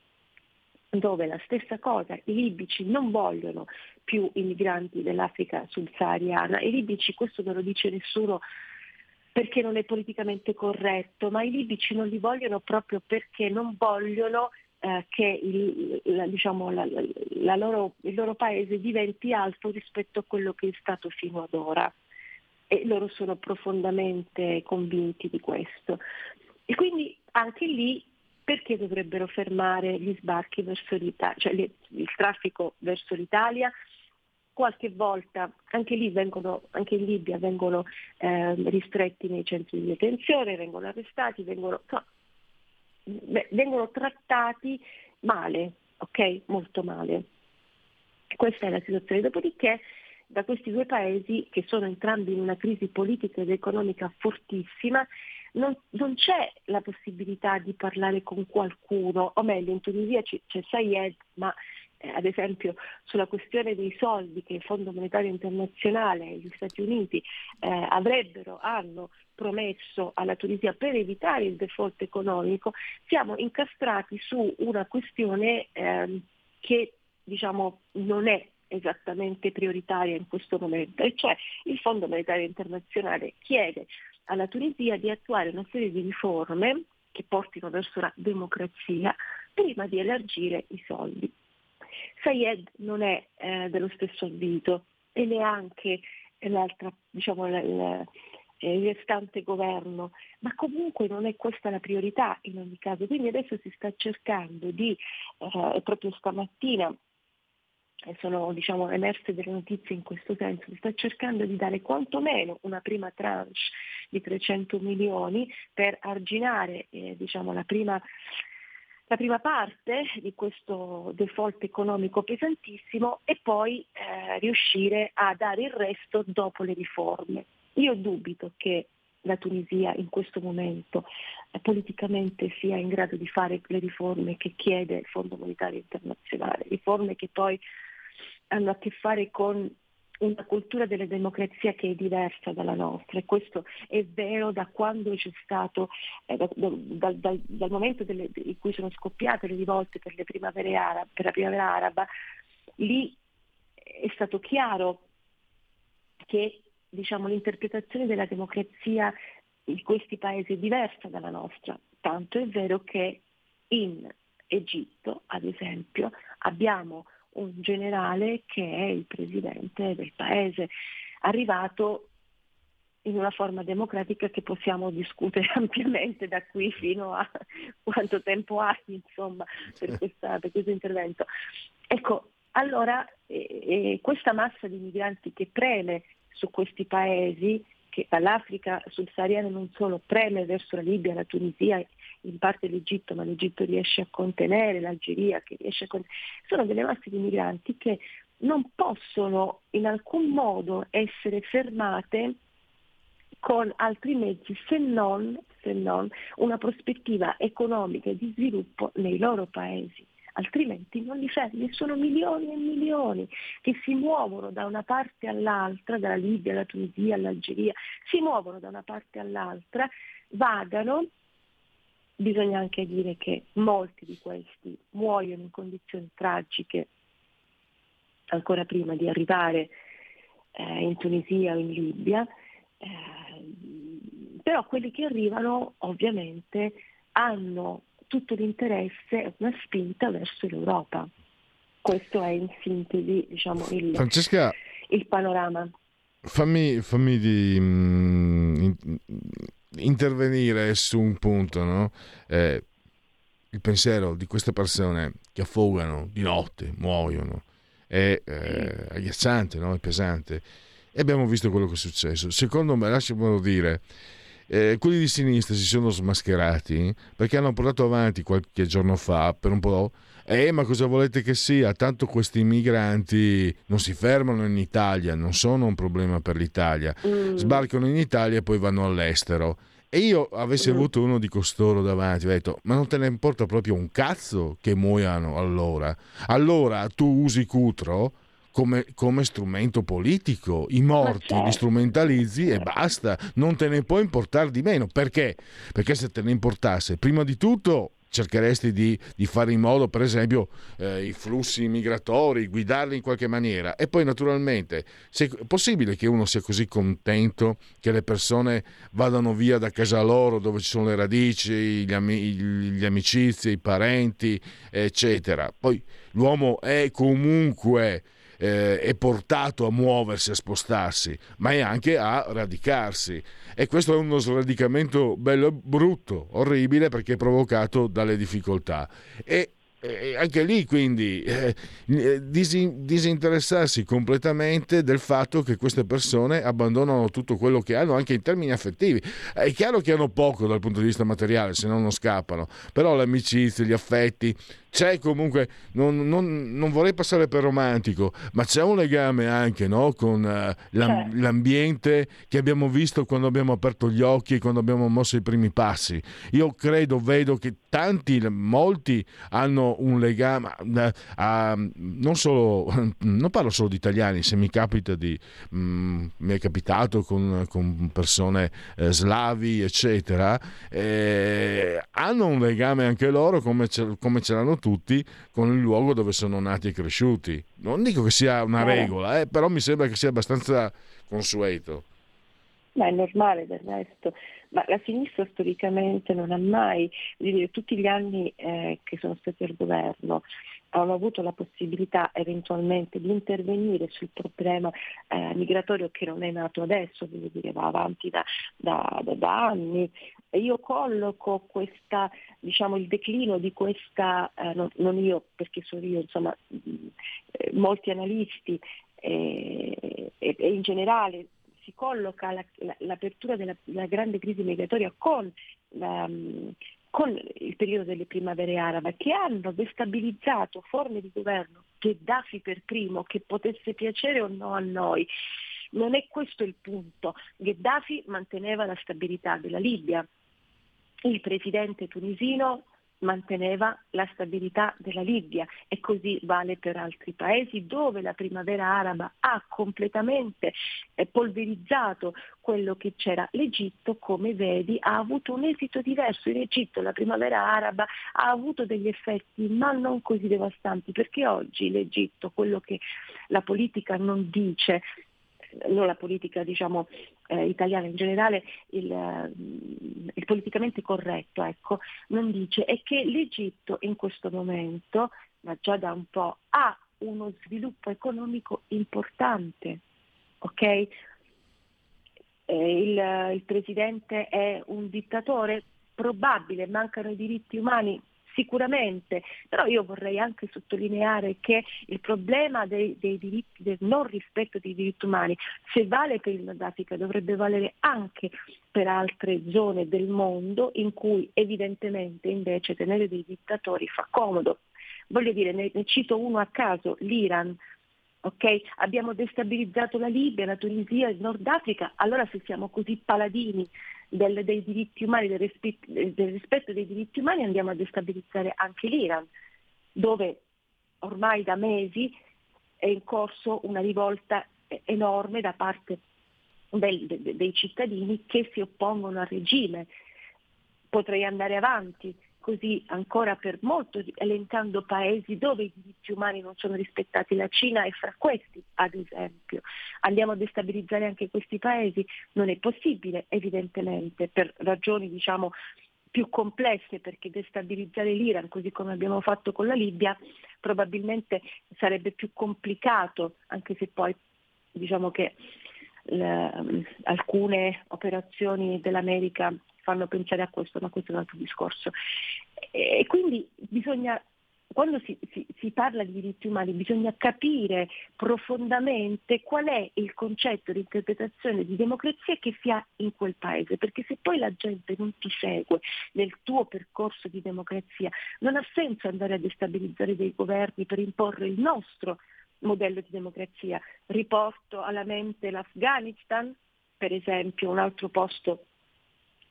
dove la stessa cosa, i libici non vogliono più i migranti dell'Africa subsahariana, i libici, questo non lo dice nessuno perché non è politicamente corretto, ma i libici non li vogliono proprio perché non vogliono eh, che il, la, diciamo, la, la loro, il loro paese diventi alto rispetto a quello che è stato fino ad ora e loro sono profondamente convinti di questo. E quindi anche lì perché dovrebbero fermare gli sbarchi verso l'Italia, cioè il traffico verso l'Italia? Qualche volta anche lì vengono, anche in Libia vengono eh, ristretti nei centri di detenzione, vengono arrestati, vengono, no, vengono trattati male, ok? Molto male. Questa è la situazione. Dopodiché da questi due paesi, che sono entrambi in una crisi politica ed economica fortissima, non, non c'è la possibilità di parlare con qualcuno, o meglio in Tunisia c'è, Sayed, ma eh, ad esempio sulla questione dei soldi che il Fondo Monetario Internazionale e gli Stati Uniti eh, avrebbero, hanno promesso alla Tunisia per evitare il default economico, siamo incastrati su una questione eh, che diciamo, non è esattamente prioritaria in questo momento, e cioè il Fondo Monetario Internazionale chiede alla Tunisia di attuare una serie di riforme che portino verso la democrazia prima di elargire i soldi. Sayed non è eh, dello stesso avviso e neanche l'altra, diciamo, la, la, il restante governo, ma comunque non è questa la priorità in ogni caso. Quindi adesso si sta cercando di, eh, proprio stamattina sono diciamo, emerse delle notizie in questo senso, si sta cercando di dare quantomeno una prima tranche di 300 milioni per arginare eh, diciamo, la prima la prima parte di questo default economico pesantissimo e poi eh, riuscire a dare il resto dopo le riforme. Io dubito che la Tunisia in questo momento eh, politicamente sia in grado di fare le riforme che chiede il Fondo Monetario Internazionale, riforme che poi hanno a che fare con una cultura della democrazia che è diversa dalla nostra e questo è vero da quando c'è stato, eh, da, da, da, dal momento delle, in cui sono scoppiate le rivolte per, le primavere per la primavera araba, lì è stato chiaro che diciamo, l'interpretazione della democrazia in questi paesi è diversa dalla nostra, tanto è vero che in Egitto, ad esempio, abbiamo un generale che è il presidente del paese, arrivato in una forma democratica che possiamo discutere ampiamente da qui fino a quanto tempo ha insomma, per, questa, per questo intervento. Ecco, allora eh, eh, questa massa di migranti che preme su questi paesi, che dall'Africa subsahariana non solo preme verso la Libia, la Tunisia, in parte l'Egitto, ma l'Egitto riesce a contenere, l'Algeria che riesce a contenere, sono delle masse di migranti che non possono in alcun modo essere fermate con altri mezzi se non, se non una prospettiva economica di sviluppo nei loro paesi altrimenti non li fermi. Sono milioni e milioni che si muovono da una parte all'altra, dalla Libia alla Tunisia all'Algeria, si muovono da una parte all'altra, vagano. Bisogna anche dire che molti di questi muoiono in condizioni tragiche ancora prima di arrivare eh, in Tunisia o in Libia. Eh, però quelli che arrivano ovviamente hanno tutto l'interesse, una spinta verso l'Europa. Questo è in sintesi diciamo, il,
Francesca,
il panorama.
Fammi, fammi di, mm, in, intervenire su un punto, no? eh, il pensiero di queste persone che affogano di notte, muoiono, è eh, agghiacciante, no? è pesante. E abbiamo visto quello che è successo. Secondo me, lasciamelo dire, eh, quelli di sinistra si sono smascherati perché hanno portato avanti qualche giorno fa per un po'. Eh, ma cosa volete che sia? Tanto questi migranti non si fermano in Italia, non sono un problema per l'Italia. Mm. Sbarcano in Italia e poi vanno all'estero. E io avessi mm. avuto uno di costoro davanti, ho detto, ma non te ne importa proprio un cazzo che muoiano allora? Allora tu usi Cutro come, come, strumento politico. I morti li strumentalizzi e basta, non te ne può importare di meno. Perché? Perché se te ne importasse, prima di tutto cercheresti di, di, fare in modo, per esempio, eh, i flussi migratori, guidarli in qualche maniera. E poi, naturalmente, se è possibile che uno sia così contento che le persone vadano via da casa loro, dove ci sono le radici, gli, am- gli amicizie, i parenti, eccetera. Poi l'uomo è comunque eh, è portato a muoversi, a spostarsi, ma è anche a radicarsi. E questo è uno sradicamento bello brutto, orribile perché è provocato dalle difficoltà. E anche lì quindi eh, eh disinteressarsi completamente del fatto che queste persone abbandonano tutto quello che hanno anche in termini affettivi è chiaro che hanno poco dal punto di vista materiale se no non scappano però le amicizie, gli affetti c'è comunque, non, non, non, vorrei passare per romantico, ma c'è un legame anche no? con uh, l'am- l'ambiente che abbiamo visto quando abbiamo aperto gli occhi e quando abbiamo mosso i primi passi. Io credo, vedo che tanti, molti hanno un legame, uh, uh, non solo, non parlo solo di italiani, se mi capita di, um, mi è capitato con, con persone eh, slavi, eccetera, eh, hanno un legame anche loro come ce, come ce l'hanno tutti tutti con il luogo dove sono nati e cresciuti. Non dico che sia una regola, eh, però mi sembra che sia abbastanza consueto.
Ma è normale del resto, ma la sinistra storicamente non ha mai, dire, tutti gli anni eh, che sono stati al governo, hanno avuto la possibilità eventualmente di intervenire sul problema eh, migratorio che non è nato adesso, devo dire, va avanti da, da, da anni. E io colloco questa, diciamo, il declino di questa, eh, non, non, io perché sono io, insomma, eh, molti analisti eh, e, in generale si colloca la, la, l'apertura della, della, grande crisi migratoria con la, con il periodo delle primavere arabe che hanno destabilizzato forme di governo, Gheddafi per primo, che potesse piacere o no a noi. Non è questo il punto. Gheddafi manteneva la stabilità della Libia. Il presidente tunisino manteneva la stabilità della Libia e così vale per altri paesi dove la primavera araba ha completamente eh, polverizzato quello che c'era. L'Egitto, come vedi, ha avuto un esito diverso. In Egitto la primavera araba ha avuto degli effetti ma non così devastanti perché oggi l'Egitto, quello che la politica non dice, non la politica diciamo, eh, italiana in generale, il, il, politicamente corretto, ecco, non dice, è che l'Egitto in questo momento, ma già da un po', ha uno sviluppo economico importante. ok? Eh, il, il presidente è un dittatore? Probabile, mancano i diritti umani? Sicuramente, però io vorrei anche sottolineare che il problema dei, dei diritti, del non rispetto dei diritti umani, se vale per il Nord Africa, dovrebbe valere anche per altre zone del mondo in cui evidentemente invece tenere dei dittatori fa comodo. Voglio dire, ne, ne cito uno a caso, l'Iran, Okay? Abbiamo destabilizzato la Libia, la Tunisia, il Nord Africa, allora se siamo così paladini del, dei diritti umani, del rispetto, del rispetto dei diritti umani, andiamo a destabilizzare anche l'Iran, dove ormai da mesi è in corso una rivolta enorme da parte del, de, dei cittadini che si oppongono al regime. Potrei andare avanti, così ancora per molto, elencando paesi dove i diritti umani non sono rispettati. La Cina è fra questi, ad esempio. Andiamo a destabilizzare anche questi paesi? Non è possibile, evidentemente, per ragioni diciamo, più complesse, perché destabilizzare l'Iran, così come abbiamo fatto con la Libia, probabilmente sarebbe più complicato, anche se poi diciamo che le, alcune operazioni dell'America fanno pensare a questo, ma questo è un altro discorso. E quindi bisogna quando si, si, si, parla di diritti umani bisogna capire profondamente qual è il concetto di interpretazione di democrazia che si ha in quel paese, perché se poi la gente non ti segue nel tuo percorso di democrazia, non ha senso andare a destabilizzare dei governi per imporre il nostro modello di democrazia. Riporto alla mente l'Afghanistan, per esempio, un altro posto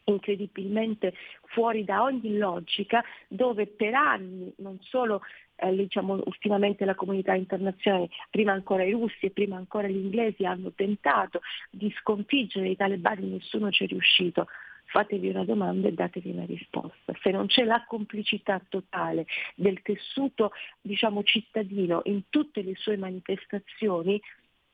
incredibilmente fuori da ogni logica, dove per anni non solo eh, diciamo, ultimamente la comunità internazionale, prima ancora i russi e prima ancora gli inglesi hanno tentato di sconfiggere i talebani, nessuno ci è riuscito. Fatevi una domanda e datevi una risposta. Se non c'è la complicità totale del tessuto diciamo, cittadino in tutte le sue manifestazioni,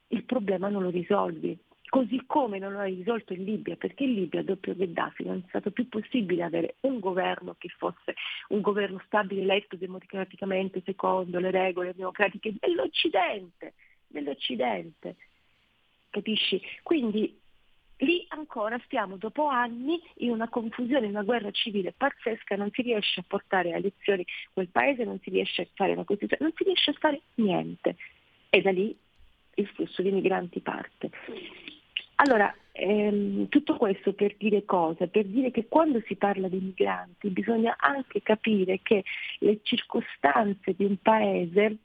il problema non lo risolvi così come non ha risolto in Libia, perché in Libia dopo Gheddafi non è stato più possibile avere un governo che fosse un governo stabile eletto democraticamente secondo le regole democratiche dell'Occidente, dell'Occidente. Capisci? Quindi lì ancora stiamo dopo anni in una confusione, in una guerra civile pazzesca, non si riesce a portare a elezioni quel paese, non si riesce a fare una Costituzione, non si riesce a fare niente. E da lì il flusso di migranti parte. Allora, ehm, tutto questo per dire cosa? Per dire che quando si parla di migranti bisogna anche capire che le circostanze di un paese,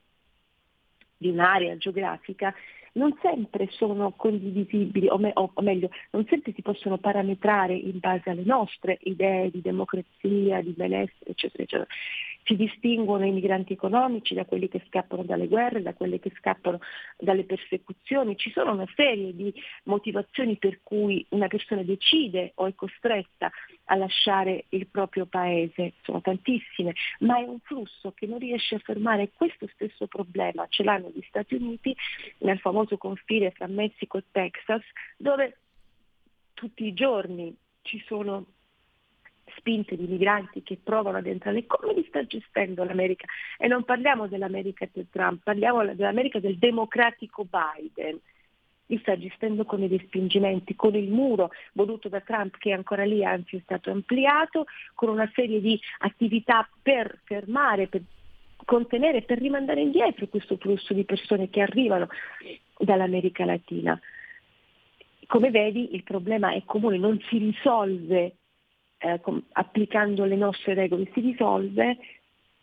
di un'area geografica, non sempre sono condivisibili, o, me, o, o, meglio, non sempre si possono parametrare in base alle nostre idee di democrazia, di benessere, eccetera, eccetera si distinguono i migranti economici da quelli che scappano dalle guerre, da quelli che scappano dalle persecuzioni. Ci sono una serie di motivazioni per cui una persona decide o è costretta a lasciare il proprio paese, sono tantissime, ma è un flusso che non riesce a fermare questo stesso problema. Ce l'hanno gli Stati Uniti nel famoso confine tra Messico e Texas, dove tutti i giorni ci sono spinte di migranti che provano ad entrare, come li sta gestendo l'America? E non parliamo dell'America del Trump, parliamo dell'America del democratico Biden. Li sta gestendo con i respingimenti, con il muro voluto da Trump che è ancora lì, anzi è stato ampliato, con una serie di attività per fermare, per contenere, per rimandare indietro questo flusso di persone che arrivano dall'America Latina. Come vedi il problema è comune, non si risolve eh, com- applicando le nostre regole si risolve,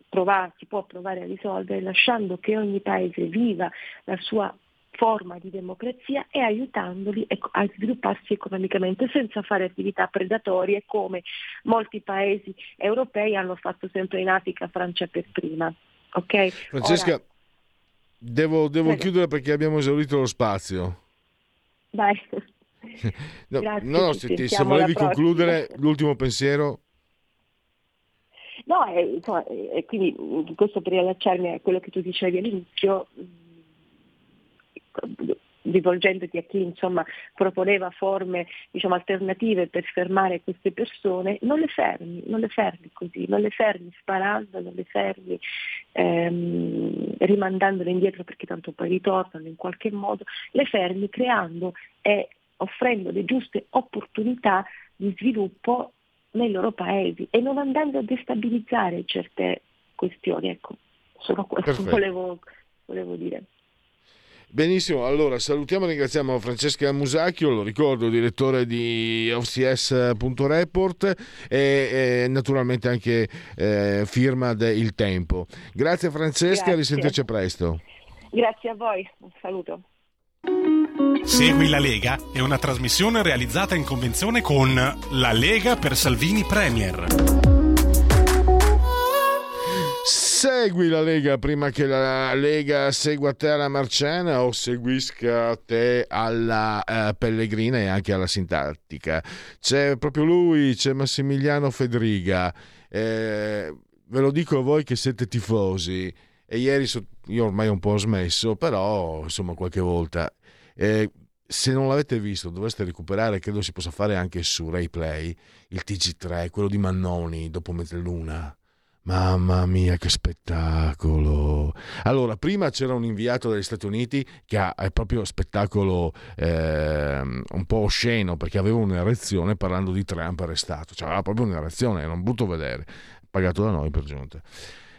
prova- si può provare a risolvere lasciando che ogni paese viva la sua forma di democrazia e aiutandoli a svilupparsi economicamente senza fare attività predatorie come molti paesi europei hanno fatto sempre in Africa, Francia per prima. Okay?
Francesca, Ora... devo, devo chiudere perché abbiamo esaurito lo spazio.
Dai.
no, Grazie, no, se, se volevi concludere l'ultimo pensiero.
No, eh, insomma, eh, quindi questo per riallacciarmi a quello che tu dicevi all'inizio, rivolgendoti a chi insomma, proponeva forme diciamo, alternative per fermare queste persone, non le fermi, non le fermi così, non le fermi sparando, non le fermi ehm, rimandandole indietro perché tanto poi ritornano in qualche modo, le fermi creando e offrendo le giuste opportunità di sviluppo nei loro paesi e non andando a destabilizzare certe questioni. Ecco, solo questo volevo, volevo dire.
Benissimo, allora salutiamo e ringraziamo Francesca Musacchio, lo ricordo, direttore di OCS.report e, e naturalmente anche eh, firma del Il Tempo. Grazie Francesca, Grazie. risentirci presto.
Grazie a voi, un saluto.
Segui la Lega è una trasmissione realizzata in convenzione con La Lega per Salvini Premier.
Segui la Lega prima che la Lega segua te alla Marciana o seguisca te alla eh, Pellegrina e anche alla Sintattica. C'è proprio lui, c'è Massimiliano Fedriga. Eh, ve lo dico a voi che siete tifosi. E ieri io ormai un po' smesso, però insomma qualche volta. Eh, se non l'avete visto dovreste recuperare, credo si possa fare anche su Rai Play, il TG3, quello di Mannoni dopo mezzaluna Mamma mia, che spettacolo! Allora, prima c'era un inviato dagli Stati Uniti che ha è proprio spettacolo eh, un po' osceno perché aveva un'erezione parlando di Trump arrestato, cioè aveva proprio un'erezione, era un brutto vedere, pagato da noi per giunta.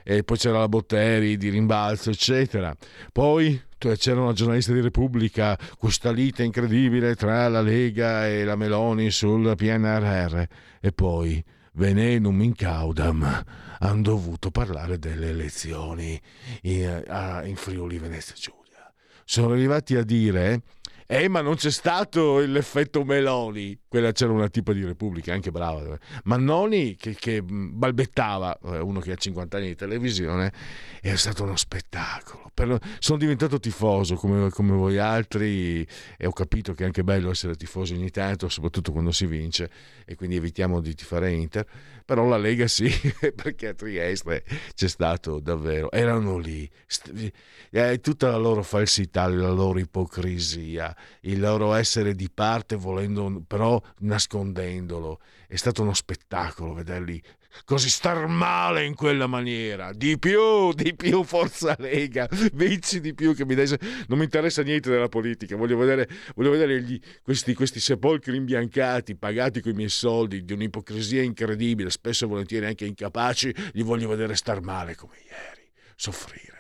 E poi c'era la Botteri di rimbalzo, eccetera. Poi c'era una giornalista di Repubblica, questa lite incredibile tra la Lega e la Meloni sul PNRR. E poi venenum incaudam hanno dovuto parlare delle elezioni in, in Friuli Venezia Giulia. Sono arrivati a dire eh, ma non c'è stato l'effetto Meloni. Quella c'era una tipa di Repubblica, anche brava. Mannoni che, che balbettava, eh, uno che ha 50 anni di televisione, è stato uno spettacolo. Per, sono diventato tifoso come, come, voi altri e ho capito che è anche bello essere tifoso ogni tanto, soprattutto quando si vince, e quindi evitiamo di tifare Inter. Però la Lega sì, perché a Trieste c'è stato davvero. Erano lì. Tutta la loro falsità, la loro ipocrisia il loro essere di parte, volendo, però nascondendolo. È stato uno spettacolo vederli così star male in quella maniera. Di più, di più, Forza Lega, vinci di più che mi dai. Non mi interessa niente della politica, voglio vedere, voglio vedere gli, questi, questi sepolcri imbiancati, pagati con i miei soldi, di un'ipocrisia incredibile, spesso e volentieri anche incapaci, li voglio vedere star male come ieri, soffrire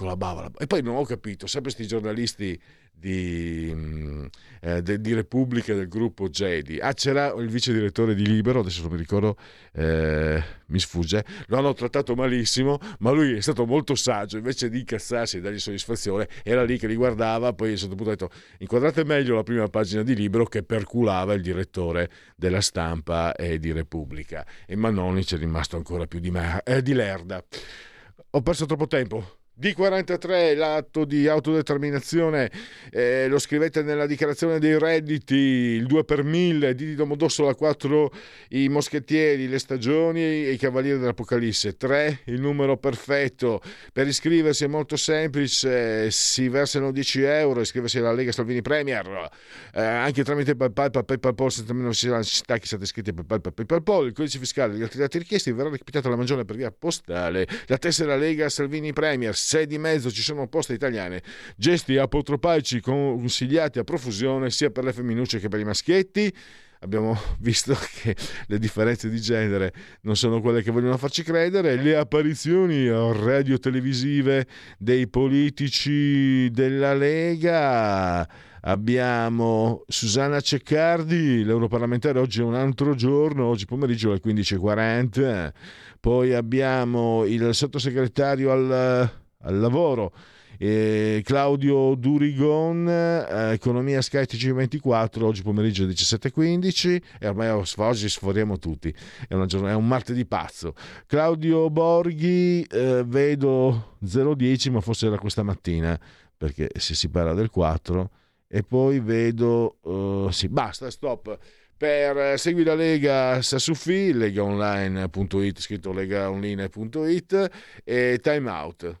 con la bava. E poi non ho capito, sempre questi giornalisti di, mm, eh, de, di, Repubblica del gruppo Jedi. Ah, c'era il vice direttore di Libero, adesso non mi ricordo, eh, mi sfugge. Lo hanno trattato malissimo, ma lui è stato molto saggio, invece di incazzarsi e dargli soddisfazione, era lì che li guardava, poi a un certo punto ha detto inquadrate meglio la prima pagina di Libero che perculava il direttore della stampa e di Repubblica. E Manoni ci è rimasto ancora più di, me, eh, di lerda. Ho perso troppo tempo. D43, l'atto di autodeterminazione, eh, lo scrivete nella dichiarazione dei redditi, il 2 per 1000, D di Domodossola 4, i moschettieri, le stagioni e i cavalieri dell'Apocalisse. 3, il numero perfetto. Per iscriversi è molto semplice, si versano 10 euro, iscriversi alla Lega Salvini Premier, eh, anche tramite PayPal, PayPal, PayPal, senza meno necessità che siate iscritti a PayPal, PayPal, PayPal, il codice fiscale degli altri dati richiesti verrà recapitato alla Magione per via postale. La tessera Lega Salvini Premier 6 di mezzo ci sono poste italiane, gesti apotropaici consigliati a profusione sia per le femminucce che per i maschietti. Abbiamo visto che le differenze di genere non sono quelle che vogliono farci credere. Le apparizioni radio-televisive dei politici della Lega abbiamo Susanna Ceccardi, l'europarlamentare, oggi è un altro giorno, oggi pomeriggio alle 15.40, poi abbiamo il sottosegretario al al lavoro. Eh, Claudio Durigon, eh, Economia Sky TG24, oggi pomeriggio alle 17.15 e ormai oggi sforiamo tutti, è, giornata, è un martedì pazzo. Claudio Borghi, eh, vedo 010 ma forse era questa mattina perché se si parla del 4 e poi vedo, uh, sì basta, stop per Segui la Lega Sassufi, legaonline.it, scritto legaonline.it e Time Out.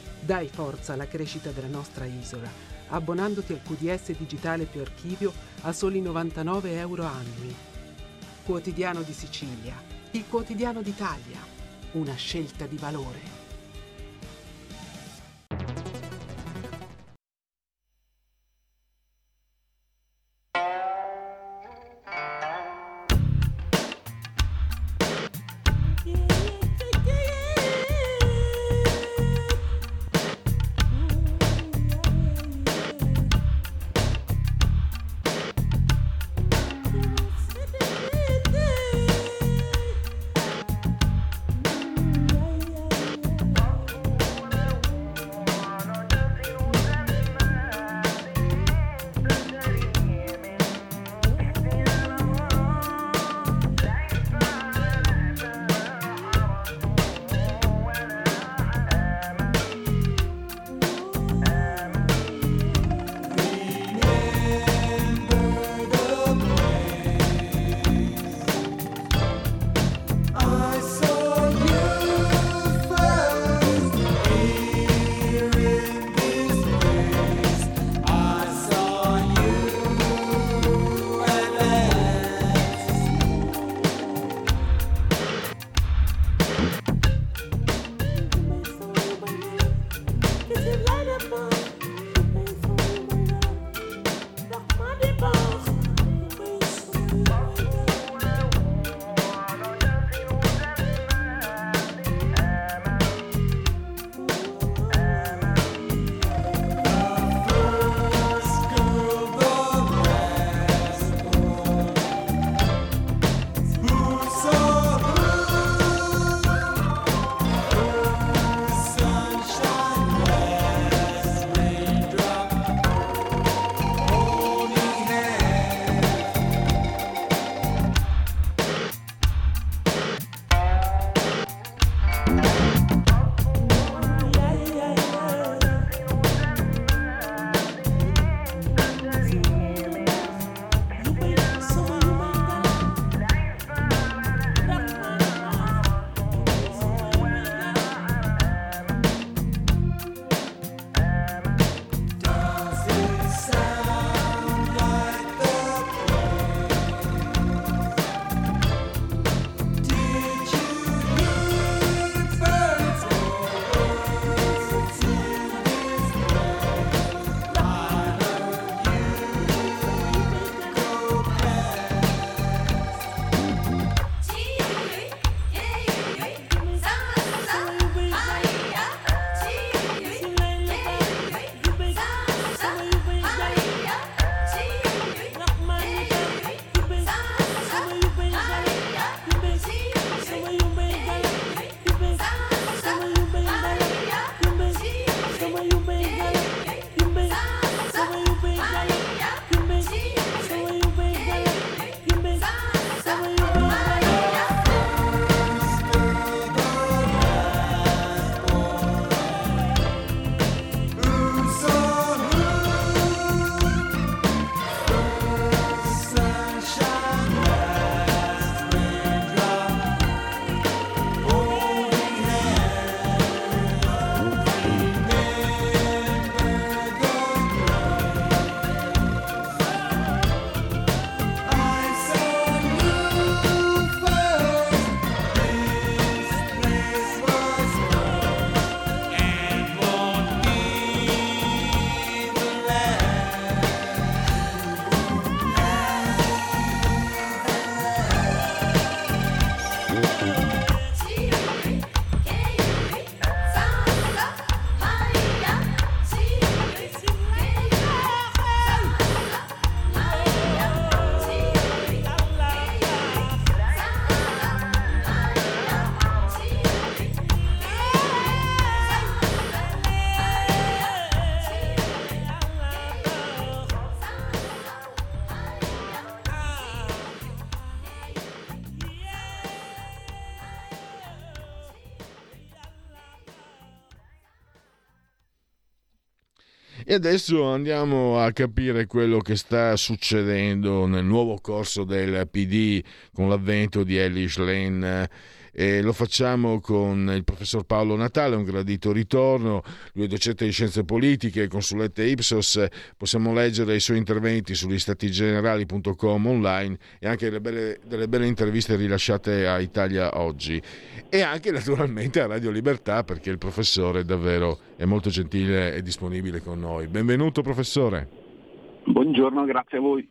Dai forza alla crescita della nostra isola, abbonandoti al QDS digitale più archivio a soli 99 euro annui. Quotidiano di Sicilia, il quotidiano d'Italia una scelta di valore.
E adesso andiamo a capire quello che sta succedendo nel nuovo corso del PD con l'avvento di Elish Lane e lo facciamo con il professor Paolo Natale, un gradito ritorno, lui è docente di scienze politiche, consulente Ipsos, possiamo leggere i suoi interventi su statigenerali.com online e anche delle belle, delle belle interviste rilasciate a Italia Oggi e anche naturalmente a Radio Libertà perché il professore davvero è molto gentile e disponibile con noi. Benvenuto professore.
Buongiorno, grazie a voi.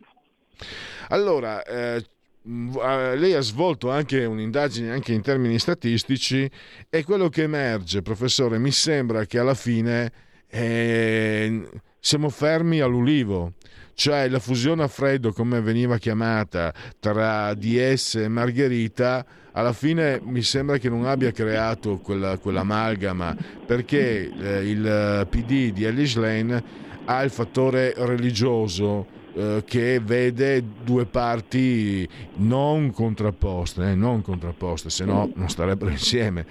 Allora, eh, lei ha svolto anche un'indagine anche in termini statistici e quello che emerge, professore, mi sembra che alla fine eh, siamo fermi all'ulivo, cioè la fusione a freddo, come veniva chiamata, tra DS e Margherita, alla fine mi sembra che non abbia creato quella, quell'amalgama, perché eh, il PD di Elish Lane ha il fattore religioso eh, che vede due parti non contrapposte, eh, non contrapposte, se no non starebbero insieme,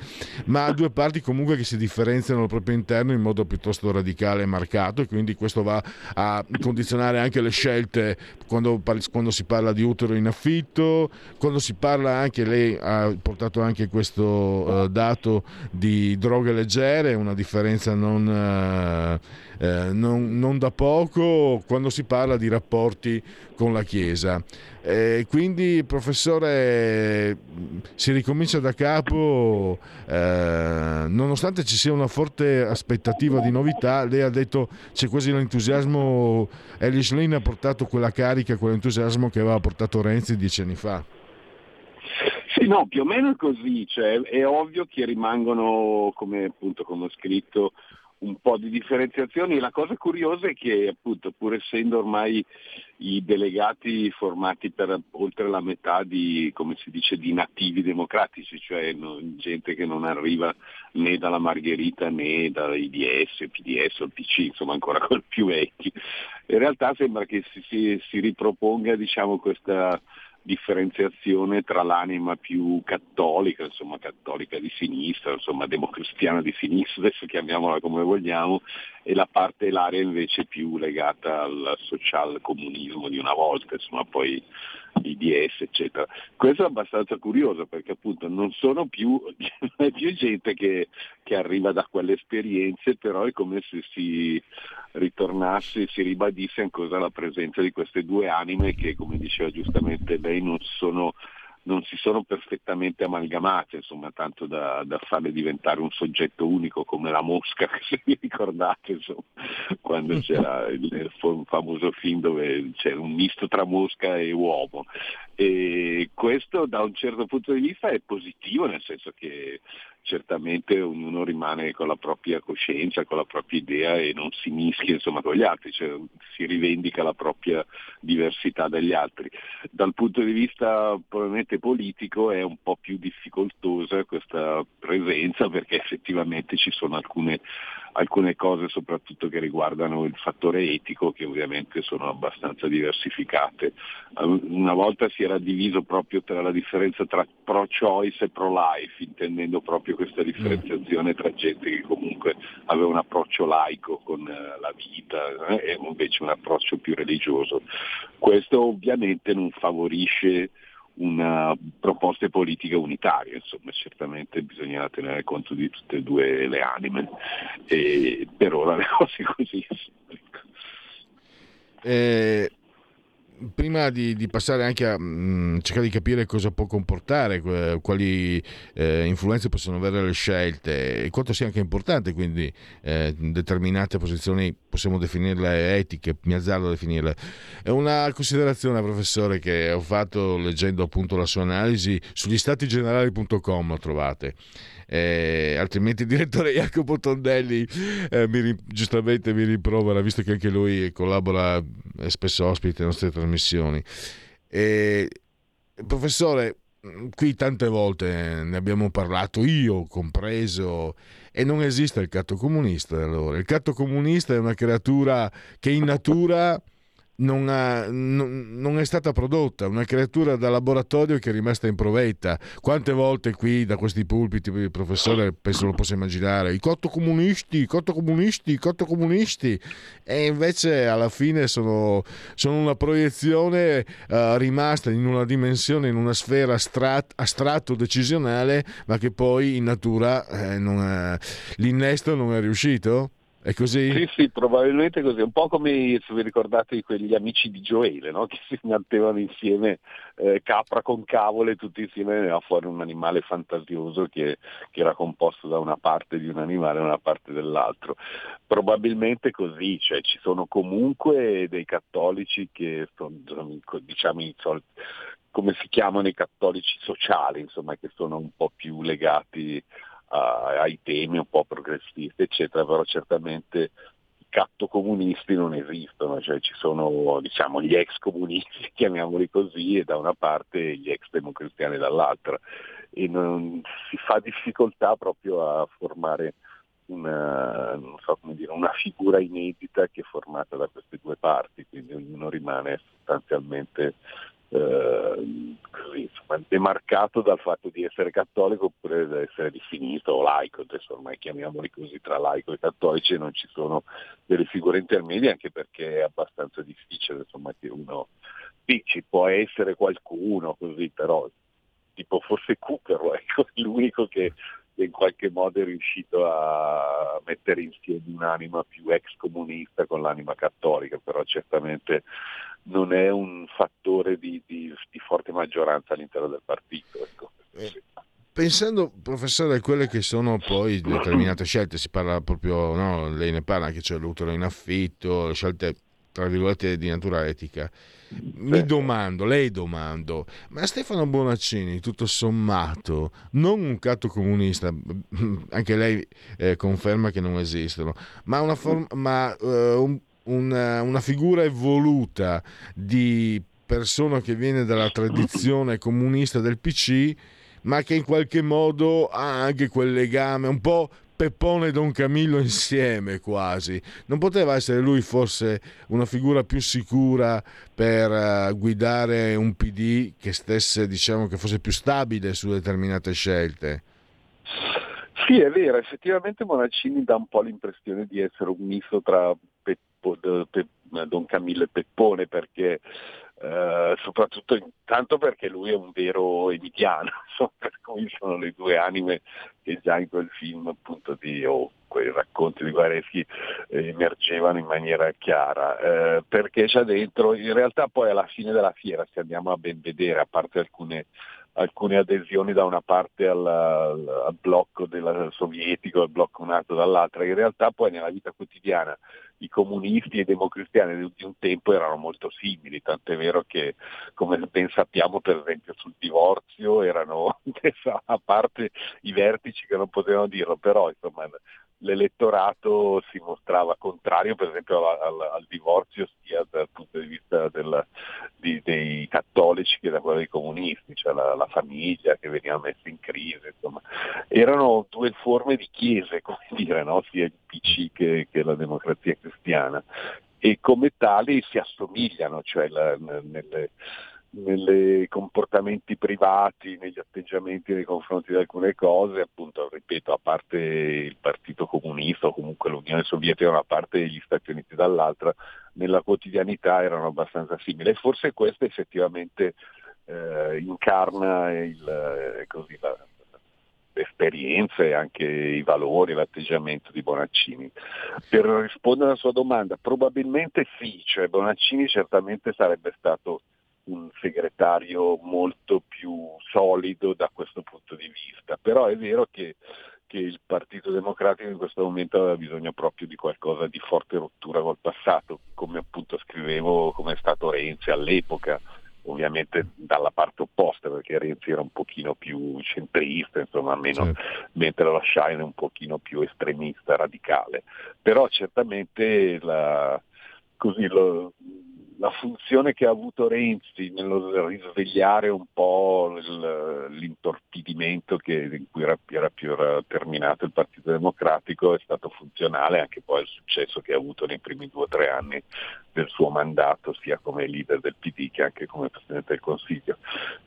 ma due parti comunque che si differenziano al proprio interno in modo piuttosto radicale e marcato e quindi questo va a condizionare anche le scelte quando, quando si parla di utero in affitto, quando si parla anche, lei ha portato anche questo uh, dato di droghe leggere, una differenza non... Eh, non, non, da poco quando si parla di rapporti con la Chiesa. Eh, quindi, professore, si ricomincia da capo, eh, nonostante ci sia una forte aspettativa di novità, lei ha detto c'è quasi l'entusiasmo, Elish Lane ha portato quella carica, quell'entusiasmo che aveva portato Renzi dieci anni fa.
Sì, no, più o meno è così, cioè, è ovvio che rimangono, come appunto come ho scritto, un po' di differenziazioni. La cosa curiosa è che appunto pur essendo ormai i delegati formati per oltre la metà di, come si dice, di nativi democratici, cioè no, gente che non arriva né dalla Margherita né dall'IDS, PDS o il PC, insomma ancora più vecchi, in realtà sembra che si, si, si riproponga diciamo, questa differenziazione tra l'anima più cattolica, insomma cattolica di sinistra, insomma democristiana di sinistra, adesso chiamiamola come vogliamo, e la parte l'area invece più legata al social comunismo di una volta, insomma poi IDS eccetera. Questo è abbastanza curioso perché appunto non sono più, non è più gente che, che arriva da quelle esperienze, però è come se si ritornasse, si ribadisse ancora la presenza di queste due anime che come diceva giustamente lei non sono non si sono perfettamente amalgamate, insomma, tanto da, da, farle diventare un soggetto unico come la mosca, se vi ricordate, insomma, quando c'era il famoso film dove c'era un misto tra mosca e uomo. E questo da un certo punto di vista è positivo, nel senso che certamente ognuno rimane con la propria coscienza, con la propria idea e non si mischia insomma, con gli altri, cioè, si rivendica la propria diversità dagli altri. Dal punto di vista probabilmente politico è un po' più difficoltosa questa presenza perché effettivamente ci sono alcune alcune cose soprattutto che riguardano il fattore etico che ovviamente sono abbastanza diversificate. Una volta si era diviso proprio tra la differenza tra pro-choice e pro-life, intendendo proprio questa differenziazione tra gente che comunque aveva un approccio laico con eh, la vita eh, e invece un approccio più religioso. Questo ovviamente non favorisce una proposte politiche unitarie, insomma certamente bisogna tenere conto di tutte e due le anime e per ora le cose così.
Eh, prima di, di, passare anche a mh, mm, cercare di capire cosa può comportare, quali eh, influenze possono avere le scelte e quanto sia anche importante, quindi eh, determinate posizioni possiamo definirle etiche, mi azzardo a definirle. È una considerazione, professore, che ho fatto leggendo appunto la sua analisi sugli statigenerali.com, trovate eh, altrimenti il direttore Jacopo Tondelli eh, mi, giustamente mi rimprovera, visto che anche lui collabora, è spesso ospite alle nostre trasmissioni. E, professore, qui tante volte ne abbiamo parlato, io compreso, e non esiste il catto comunista allora. Il catto comunista è una creatura che in natura non, ha, non, non, è stata prodotta, una creatura da laboratorio che è rimasta in provetta. Quante volte qui da questi pulpiti, il professore penso lo possa immaginare, i cotto comunisti, i cotto comunisti, i cotto comunisti, e invece alla fine sono, sono una proiezione uh, rimasta in una dimensione, in una sfera astrat, astratto decisionale, ma che poi in natura eh, è, l'innesto non è riuscito? È così?
Sì, sì, probabilmente così. Un po' come se vi ricordate quegli amici di Gioele, no? che si mettevano insieme eh, capra con cavole, tutti insieme veniva fuori un animale fantasioso che, che, era composto da una parte di un animale e una parte dell'altro. Probabilmente così, cioè ci sono comunque dei cattolici che sono, diciamo, come si chiamano i cattolici sociali, insomma, che sono un po' più legati ai temi un po' progressisti, eccetera, però certamente i cattocomunisti non esistono, cioè ci sono diciamo, gli ex comunisti, chiamiamoli così, e da una parte gli ex democristiani dall'altra. E non, si fa difficoltà proprio a formare una, so dire, una, figura inedita che è formata da queste due parti, quindi ognuno rimane sostanzialmente eh, insomma, demarcato dal fatto di essere cattolico oppure di essere definito o laico, adesso ormai chiamiamoli così tra laico e cattolici non ci sono delle figure intermedie anche perché è abbastanza difficile insomma, che uno sì, ci può essere qualcuno così però tipo forse Cooper ecco, l'unico che in qualche modo è riuscito a mettere insieme un'anima più ex comunista con l'anima cattolica, però certamente non è un fattore di, di, di forte maggioranza all'interno del partito. Ecco.
Eh, pensando, professore, a quelle che sono poi determinate scelte, si parla proprio, no, lei ne parla anche, c'è l'utero in affitto, scelte tra virgolette di natura etica. Mi domando, lei domando, ma Stefano Bonaccini, tutto sommato, non un catto comunista, anche lei eh, conferma che non esistono, ma, una, form- ma uh, un, una, una figura evoluta di persona che viene dalla tradizione comunista del PC, ma che in qualche modo ha anche quel legame un po' Peppone e Don Camillo insieme quasi. Non poteva essere lui forse una figura più sicura per uh, guidare un PD che stesse, diciamo, che fosse più stabile su determinate scelte?
Sì, è vero, effettivamente Bonaccini dà un po' l'impressione di essere un misto tra Don Camillo e Peppone perché eh, soprattutto intanto perché lui è un vero emiliano, per cui sono le due anime che già in quel film appunto di oh, quei racconti di Guareschi eh, emergevano in maniera chiara, eh, perché c'è dentro, in realtà poi alla fine della fiera, se andiamo a ben vedere, a parte alcune alcune adesioni da una parte al, al, al blocco della, sovietico, al blocco nato dall'altra, in realtà poi nella vita quotidiana i comunisti e i democristiani di un tempo erano molto simili, tant'è vero che come ben sappiamo per esempio sul divorzio erano a parte i vertici che non potevano dirlo, però insomma l'elettorato si mostrava contrario per esempio al, al, al divorzio sia dal punto di vista del, di, dei cattolici che da quello dei comunisti, cioè la, la, famiglia che veniva messa in crisi, insomma. erano due forme di chiese, come dire, no? sia il PC che, che la democrazia cristiana e come tali si assomigliano, cioè la, nelle, nei comportamenti privati, negli atteggiamenti nei confronti di alcune cose, appunto, ripeto, a parte il Partito Comunista o comunque l'Unione Sovietica una parte e gli Stati Uniti dall'altra, nella quotidianità erano abbastanza simili e forse questo effettivamente eh, incarna il, eh, così, la, l'esperienza e anche i valori, l'atteggiamento di Bonaccini. Per rispondere alla sua domanda, probabilmente sì, cioè Bonaccini certamente sarebbe stato un segretario molto più solido da questo punto di vista, però è vero che, che il Partito Democratico in questo momento aveva bisogno proprio di qualcosa di forte rottura col passato, come appunto scrivevo come è stato Renzi all'epoca, ovviamente dalla parte opposta perché Renzi era un pochino più centrista, insomma, meno, certo. mentre la Shine è un pochino più estremista, radicale. Però certamente la, così lo, la funzione che ha avuto Renzi nello risvegliare un po' l'intorpidimento che, in cui era, era più era terminato il Partito Democratico è stato funzionale anche poi al successo che ha avuto nei primi due o tre anni del suo mandato sia come leader del PD che anche come Presidente del Consiglio.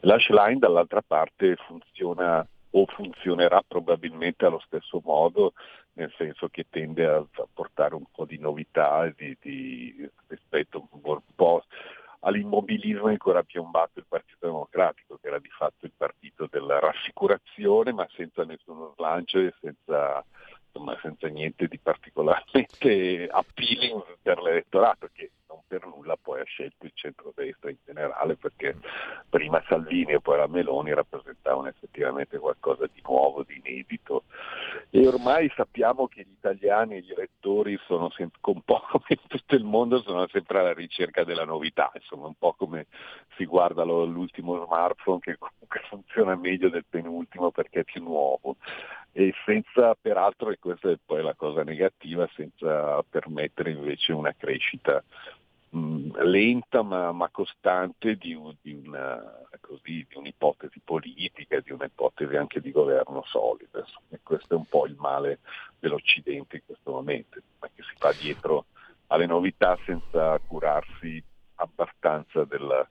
L'Ashline dall'altra parte funziona o funzionerà probabilmente allo stesso modo, nel senso che tende a, a portare un po' di novità di, di, rispetto un po' all'immobilismo in cui era piombato il Partito Democratico, che era di fatto il partito della rassicurazione, ma senza nessuno slancio e senza, insomma, senza niente di particolarmente appealing per l'elettorato, che non per nulla poi ha scelto il centro-destra in generale, perché prima Salvini e poi la Meloni rappresentavano effettivamente qualcosa di nuovo, di inedito. E ormai sappiamo che gli italiani e gli elettori sono sempre, un po' come in tutto il mondo, sono sempre alla ricerca della novità, insomma un po' come si guarda l'ultimo smartphone che comunque funziona meglio del penultimo perché è più nuovo e senza peraltro, e questa è poi la cosa negativa, senza permettere invece una crescita mh, lenta ma, ma, costante di, di, una, così, di, un'ipotesi politica, di un'ipotesi anche di governo solido. E questo è un po' il male dell'Occidente in questo momento, che si va dietro alle novità senza curarsi abbastanza del,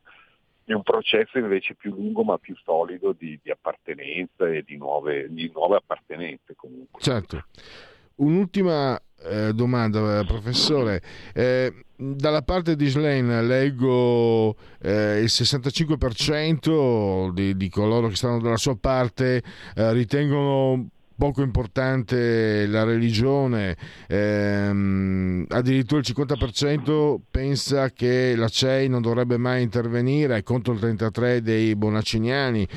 di un processo invece più lungo ma più solido di, di appartenenza e di nuove, di nuove appartenenze comunque.
Certo. Un'ultima eh, domanda, eh, professore. Eh, dalla parte di Slane leggo eh, il 65% di, di, coloro che stanno dalla sua parte eh, ritengono poco importante la religione, ehm, addirittura il 50% pensa che la CEI non dovrebbe mai intervenire, è contro il 33% dei bonacciniani,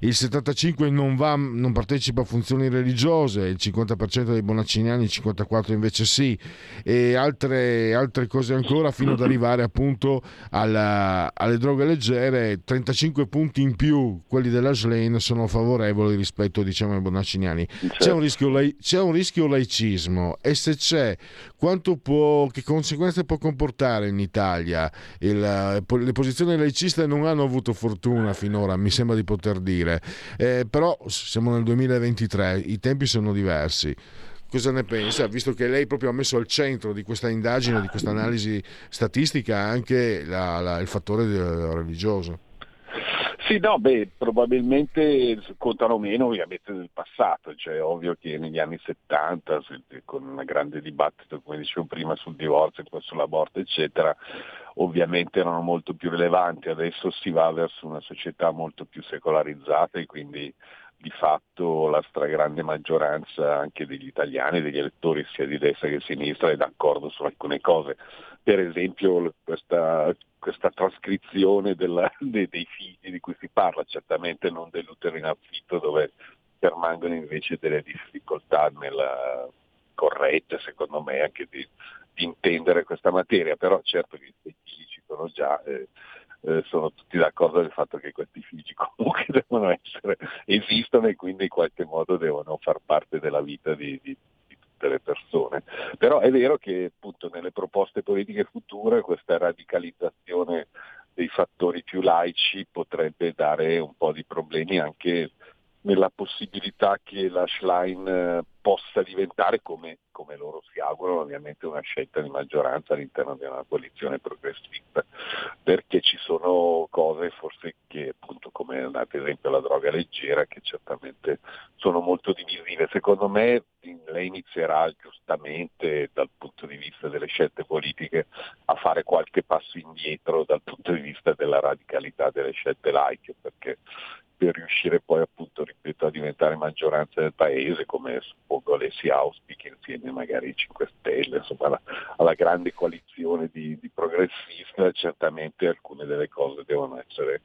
il 75% non, va, non partecipa a funzioni religiose, il 50% dei bonacciniani, il 54% invece sì, e altre, altre cose ancora fino ad arrivare appunto alla, alle droghe leggere, 35 punti in più quelli della Slane sono favorevoli rispetto diciamo, ai bonacciniani c'è un, rischio, c'è un rischio laicismo e se c'è, può, che conseguenze può comportare in Italia? Il, le posizioni laiciste non hanno avuto fortuna finora, mi sembra di poter dire, eh, però siamo nel 2023, i tempi sono diversi cosa ne pensa, visto che lei proprio ha messo al centro di questa indagine, di questa analisi statistica anche la, la, il fattore religioso?
Sì, no, beh, probabilmente contano meno ovviamente del passato, cioè ovvio che negli anni 70, con un grande dibattito, come dicevo prima, sul divorzio sull'aborto, eccetera, ovviamente erano molto più rilevanti, adesso si va verso una società molto più secolarizzata e quindi di fatto la stragrande maggioranza anche degli italiani, degli elettori sia di destra che di sinistra è d'accordo su alcune cose. Per esempio questa, questa trascrizione della, dei, dei, figli di cui si parla, certamente non dell'utero in affitto dove permangono invece delle difficoltà nella corretta, secondo me, anche di, di intendere questa materia, però certo che i figli ci sono già. Eh, eh, sono tutti d'accordo del fatto che questi figli comunque devono essere, esistono e quindi in qualche modo devono far parte della vita di, di tutte le persone. Però è vero che appunto nelle proposte politiche future questa radicalizzazione dei fattori più laici potrebbe dare un po' di problemi anche nella possibilità che la Schlein eh, possa diventare, come, come, loro si augurano, ovviamente una scelta di maggioranza all'interno di una coalizione progressista, perché ci sono cose forse che appunto come ad esempio la droga leggera che certamente sono molto divisive. Secondo me lei inizierà giustamente dal punto di vista delle scelte politiche a fare qualche passo indietro dal punto di vista della radicalità delle scelte laiche, perché per riuscire poi appunto, ripeto, a diventare maggioranza del paese, come suppongo lei si auspichi insieme magari ai 5 Stelle, insomma alla, alla grande coalizione di, di progressista, certamente alcune delle cose devono essere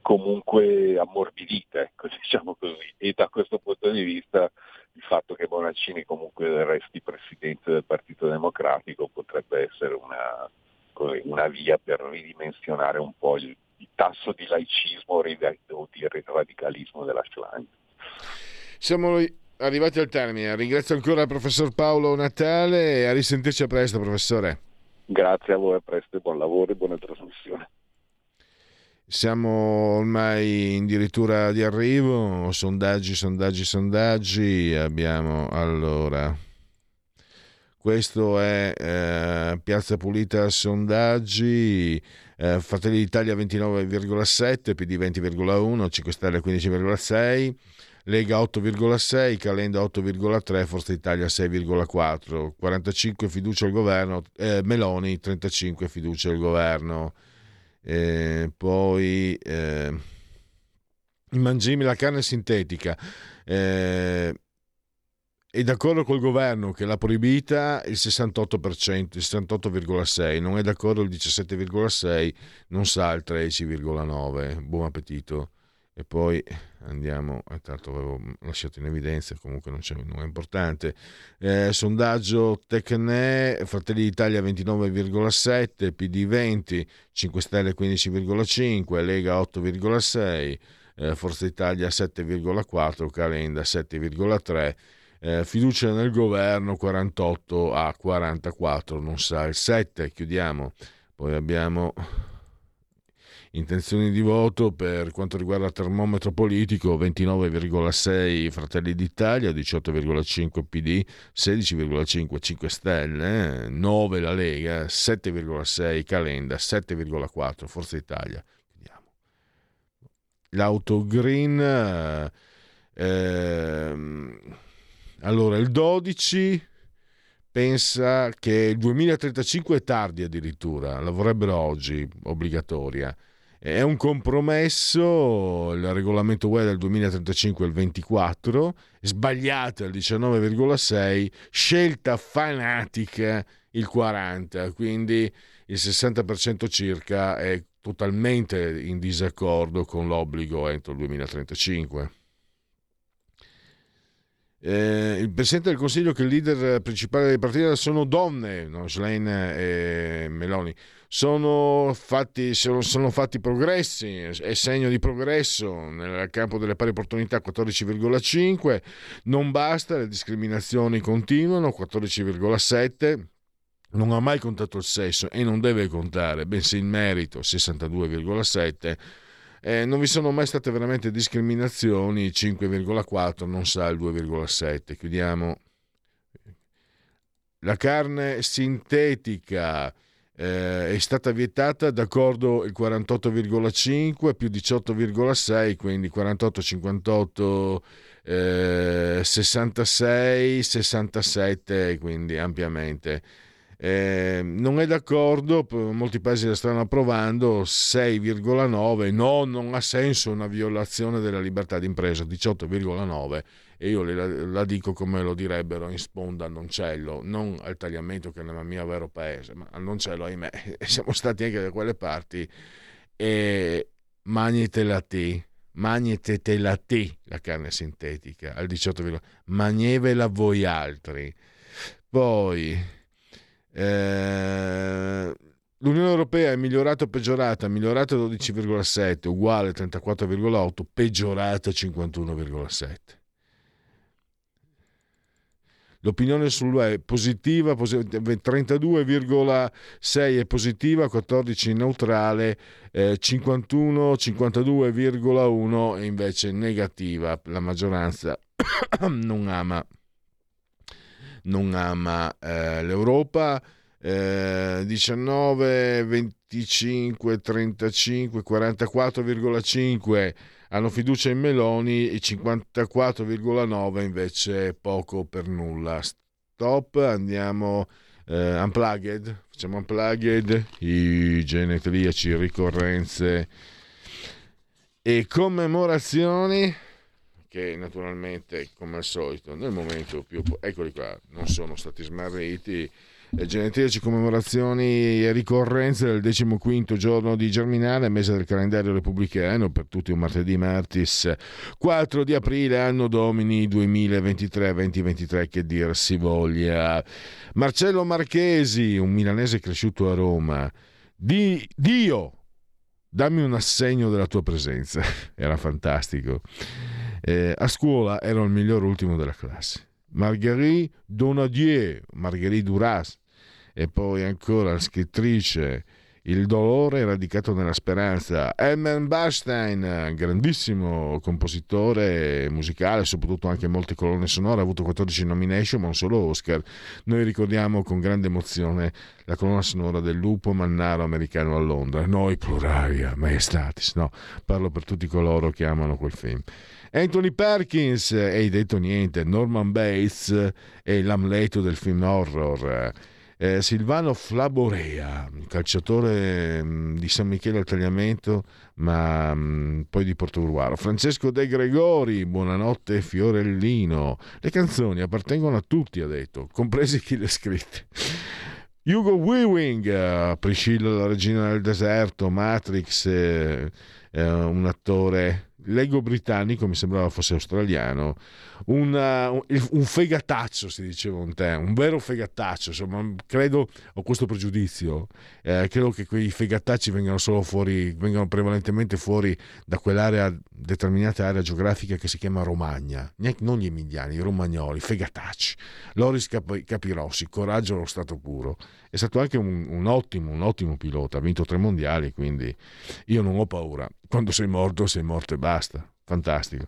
comunque ammorbidite, ecco, diciamo così. E da questo punto di vista il fatto che Bonaccini comunque resti presidente del Partito Democratico potrebbe essere una, una via per ridimensionare un po' il il tasso di laicismo o di radicalismo della Schlein.
Siamo arrivati al termine. Ringrazio ancora il professor Paolo Natale e a risentirci a presto, professore.
Grazie a voi, a presto, buon lavoro e buona trasmissione.
Siamo ormai addirittura di arrivo, sondaggi, sondaggi, sondaggi. Abbiamo allora. Questo è eh, Piazza Pulita sondaggi, eh, Fratelli d'Italia 29,7, PD 20,1, 5 Stelle 15,6, Lega 8,6, Calenda 8,3, Forza Italia 6,4, 45 fiducia al governo, eh, Meloni 35 fiducia al governo. Eh, poi eh, mangimi, la carne sintetica. Eh, è d'accordo col governo che l'ha proibita il 68%, il 68,6%, non è d'accordo il 17,6%, non sa il 13,9%. Buon appetito. E poi andiamo, eh, tanto avevo lasciato in evidenza, comunque non, non è importante. Eh, sondaggio Tecne, Fratelli d'Italia 29,7, PD 20, 5 Stelle 15,5, Lega 8,6, eh, Forza Italia 7,4, Calenda 7,3. Eh, fiducia nel governo 48 a 44, non sa il 7, chiudiamo. Poi abbiamo intenzioni di voto per quanto riguarda il termometro politico 29,6 Fratelli d'Italia, 18,5 PD, 16,5 5 Stelle, 9 la Lega, 7,6 Calenda, 7,4 Forza Italia. L'auto green... Eh, allora, il 12 pensa che il 2035 è tardi addirittura, la vorrebbero oggi obbligatoria. È un compromesso, il regolamento UE del 2035 è il 24, sbagliata il 19,6, scelta fanatica il 40, quindi il 60% circa è totalmente in disaccordo con l'obbligo entro il 2035. Eh, il Presidente del Consiglio che il leader principale dei partiti sono donne, no? Schlein e Meloni, sono fatti, sono fatti progressi, è segno di progresso nel campo delle pari opportunità 14,5, non basta, le discriminazioni continuano 14,7 non ha mai contato il sesso e non deve contare, bensì il merito 62,7 eh, non vi sono mai state veramente discriminazioni, 5,4 non sa il 2,7. Chiudiamo. La carne sintetica eh, è stata vietata d'accordo il 48,5 più 18,6, quindi 48, 58, eh, 66, 67, quindi ampiamente. Eh, non è d'accordo, molti paesi la stanno approvando, 6,9, no, non ha senso una violazione della libertà d'impresa, 18,9 e io la, la, dico come lo direbbero in sponda al Noncello, non al tagliamento che è nel mio vero paese, ma al Noncello, ahimè, siamo stati anche da quelle parti e magnete la T, magnete la carne sintetica, al 18,9, magnevela voi altri. Poi eh, L'Unione Europea è migliorata o peggiorata? Migliorata 12,7, uguale 34,8, peggiorata 51,7. L'opinione sull'UE è positiva, 32,6 è positiva, 14 neutrale, eh, 51, 52,1 è invece negativa. La maggioranza non ama non ama eh, l'Europa. Eh, 19, 25, 35, 44,5 hanno fiducia in Meloni e 54,9 invece poco per nulla. Stop, andiamo eh, unplugged, facciamo unplugged, i genetriaci, ricorrenze e commemorazioni che naturalmente, come al solito, nel momento più... eccoli qua, non sono stati smarriti. Le genetriaci commemorazioni e ricorrenze del 15 giorno di Germinale, mese del calendario repubblicano, per tutti un martedì martis 4 di aprile, anno domini 2023-2023, che dir si voglia. Marcello Marchesi, un milanese cresciuto a Roma, di Dio, dammi un assegno della tua presenza, era fantastico. Eh, a scuola ero il miglior ultimo della classe. Marguerite Donadieu, Marguerite Duras, e poi ancora la scrittrice il dolore è radicato nella speranza. Elmer Bernstein, grandissimo compositore musicale, soprattutto anche molte colonne sonore, ha avuto 14 nomination ma un solo Oscar. Noi ricordiamo con grande emozione la colonna sonora del lupo mannaro americano a Londra. Noi pluraria, maestatis, no, parlo per tutti coloro che amano quel film. Anthony Perkins, hai detto niente, Norman Bates e l'Amleto del film horror. Eh, Silvano Flaborea, calciatore mh, mm, di San Michele al Tagliamento, ma mh, mm, poi di Portogruaro. Francesco De Gregori, buonanotte Fiorellino. Le canzoni appartengono a tutti, ha detto, compresi chi le ha scritte. Hugo Weaving, Priscilla la regina del deserto, Matrix, eh, eh, un attore leggo britannico, mi sembrava fosse australiano, una, un, fegataccio, si diceva un te, un vero fegataccio, insomma, credo, ho questo pregiudizio, eh, credo che quei fegatacci vengano solo fuori, vengano prevalentemente fuori da quell'area, determinata area geografica che si chiama Romagna, non gli emiliani, i romagnoli, fegatacci, Loris Cap- Capirossi, coraggio allo stato puro, è stato anche un, un ottimo, un ottimo pilota, ha vinto tre mondiali, quindi io non ho paura, quando sei morto sei morto e basta. Fantastico.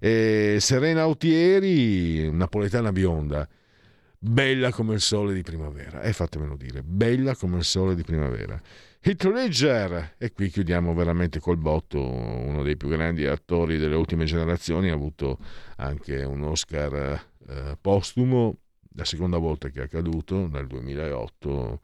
E Serena Autieri, napoletana bionda, bella come il sole di primavera, e eh, fatemelo dire, bella come il sole di primavera. Heath Ledger, e qui chiudiamo veramente col botto, uno dei più grandi attori delle ultime generazioni, ha avuto anche un Oscar eh, postumo, la seconda volta che è accaduto, nel 2008.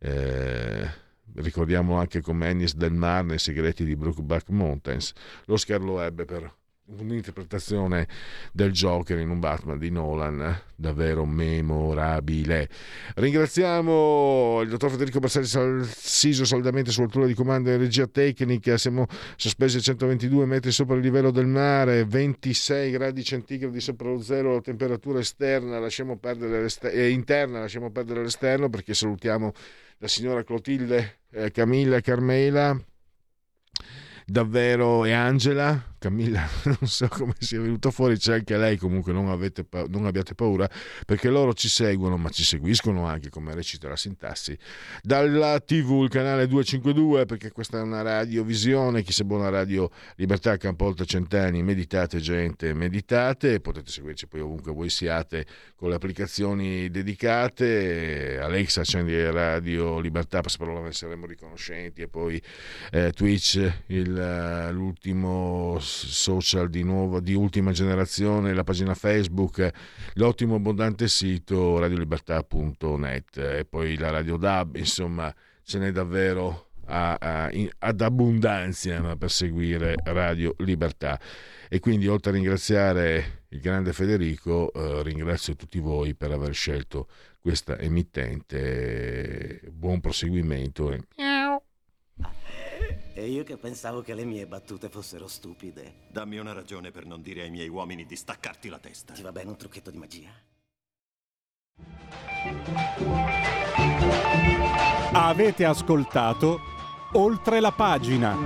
Eh, ricordiamo anche come Ennis del Mar nei segreti di Brookback Mountains. Lo ebbe per un'interpretazione del Joker in un Batman di Nolan davvero memorabile. Ringraziamo il dottor Federico Bersari Salsiso saldamente sull'altura di comando in regia tecnica. Siamo sospesi a 122 metri sopra il livello del mare, 26 gradi centigradi sopra lo zero, la temperatura esterna lasciamo perdere eh, interna lasciamo perdere l'esterno perché salutiamo la signora Clotilde eh, Camilla Carmela davvero e Angela Camilla non so come sia venuto fuori c'è anche lei comunque non, avete, non, abbiate paura perché loro ci seguono ma ci seguiscono anche come recita la sintassi dalla tv il canale 252 perché questa è una radiovisione chi se buona radio Libertà Campolta Centani meditate gente meditate potete seguirci poi ovunque voi siate con le applicazioni dedicate Alexa accendi Radio Libertà per ne saremo riconoscenti e poi eh, Twitch il, l'ultimo social di, nuovo, di ultima generazione, la pagina Facebook, l'ottimo abbondante sito radiolibertà.net e poi la Radio DAB, insomma ce n'è davvero a, a, in, ad abbondanza per seguire Radio Libertà. E quindi oltre a ringraziare il grande Federico, eh, ringrazio tutti voi per aver scelto questa emittente. Buon proseguimento. E...
E io che pensavo che le mie battute fossero stupide.
Dammi una ragione per non dire ai miei uomini di staccarti la testa.
Ti va bene un trucchetto di magia?
Avete ascoltato oltre la pagina.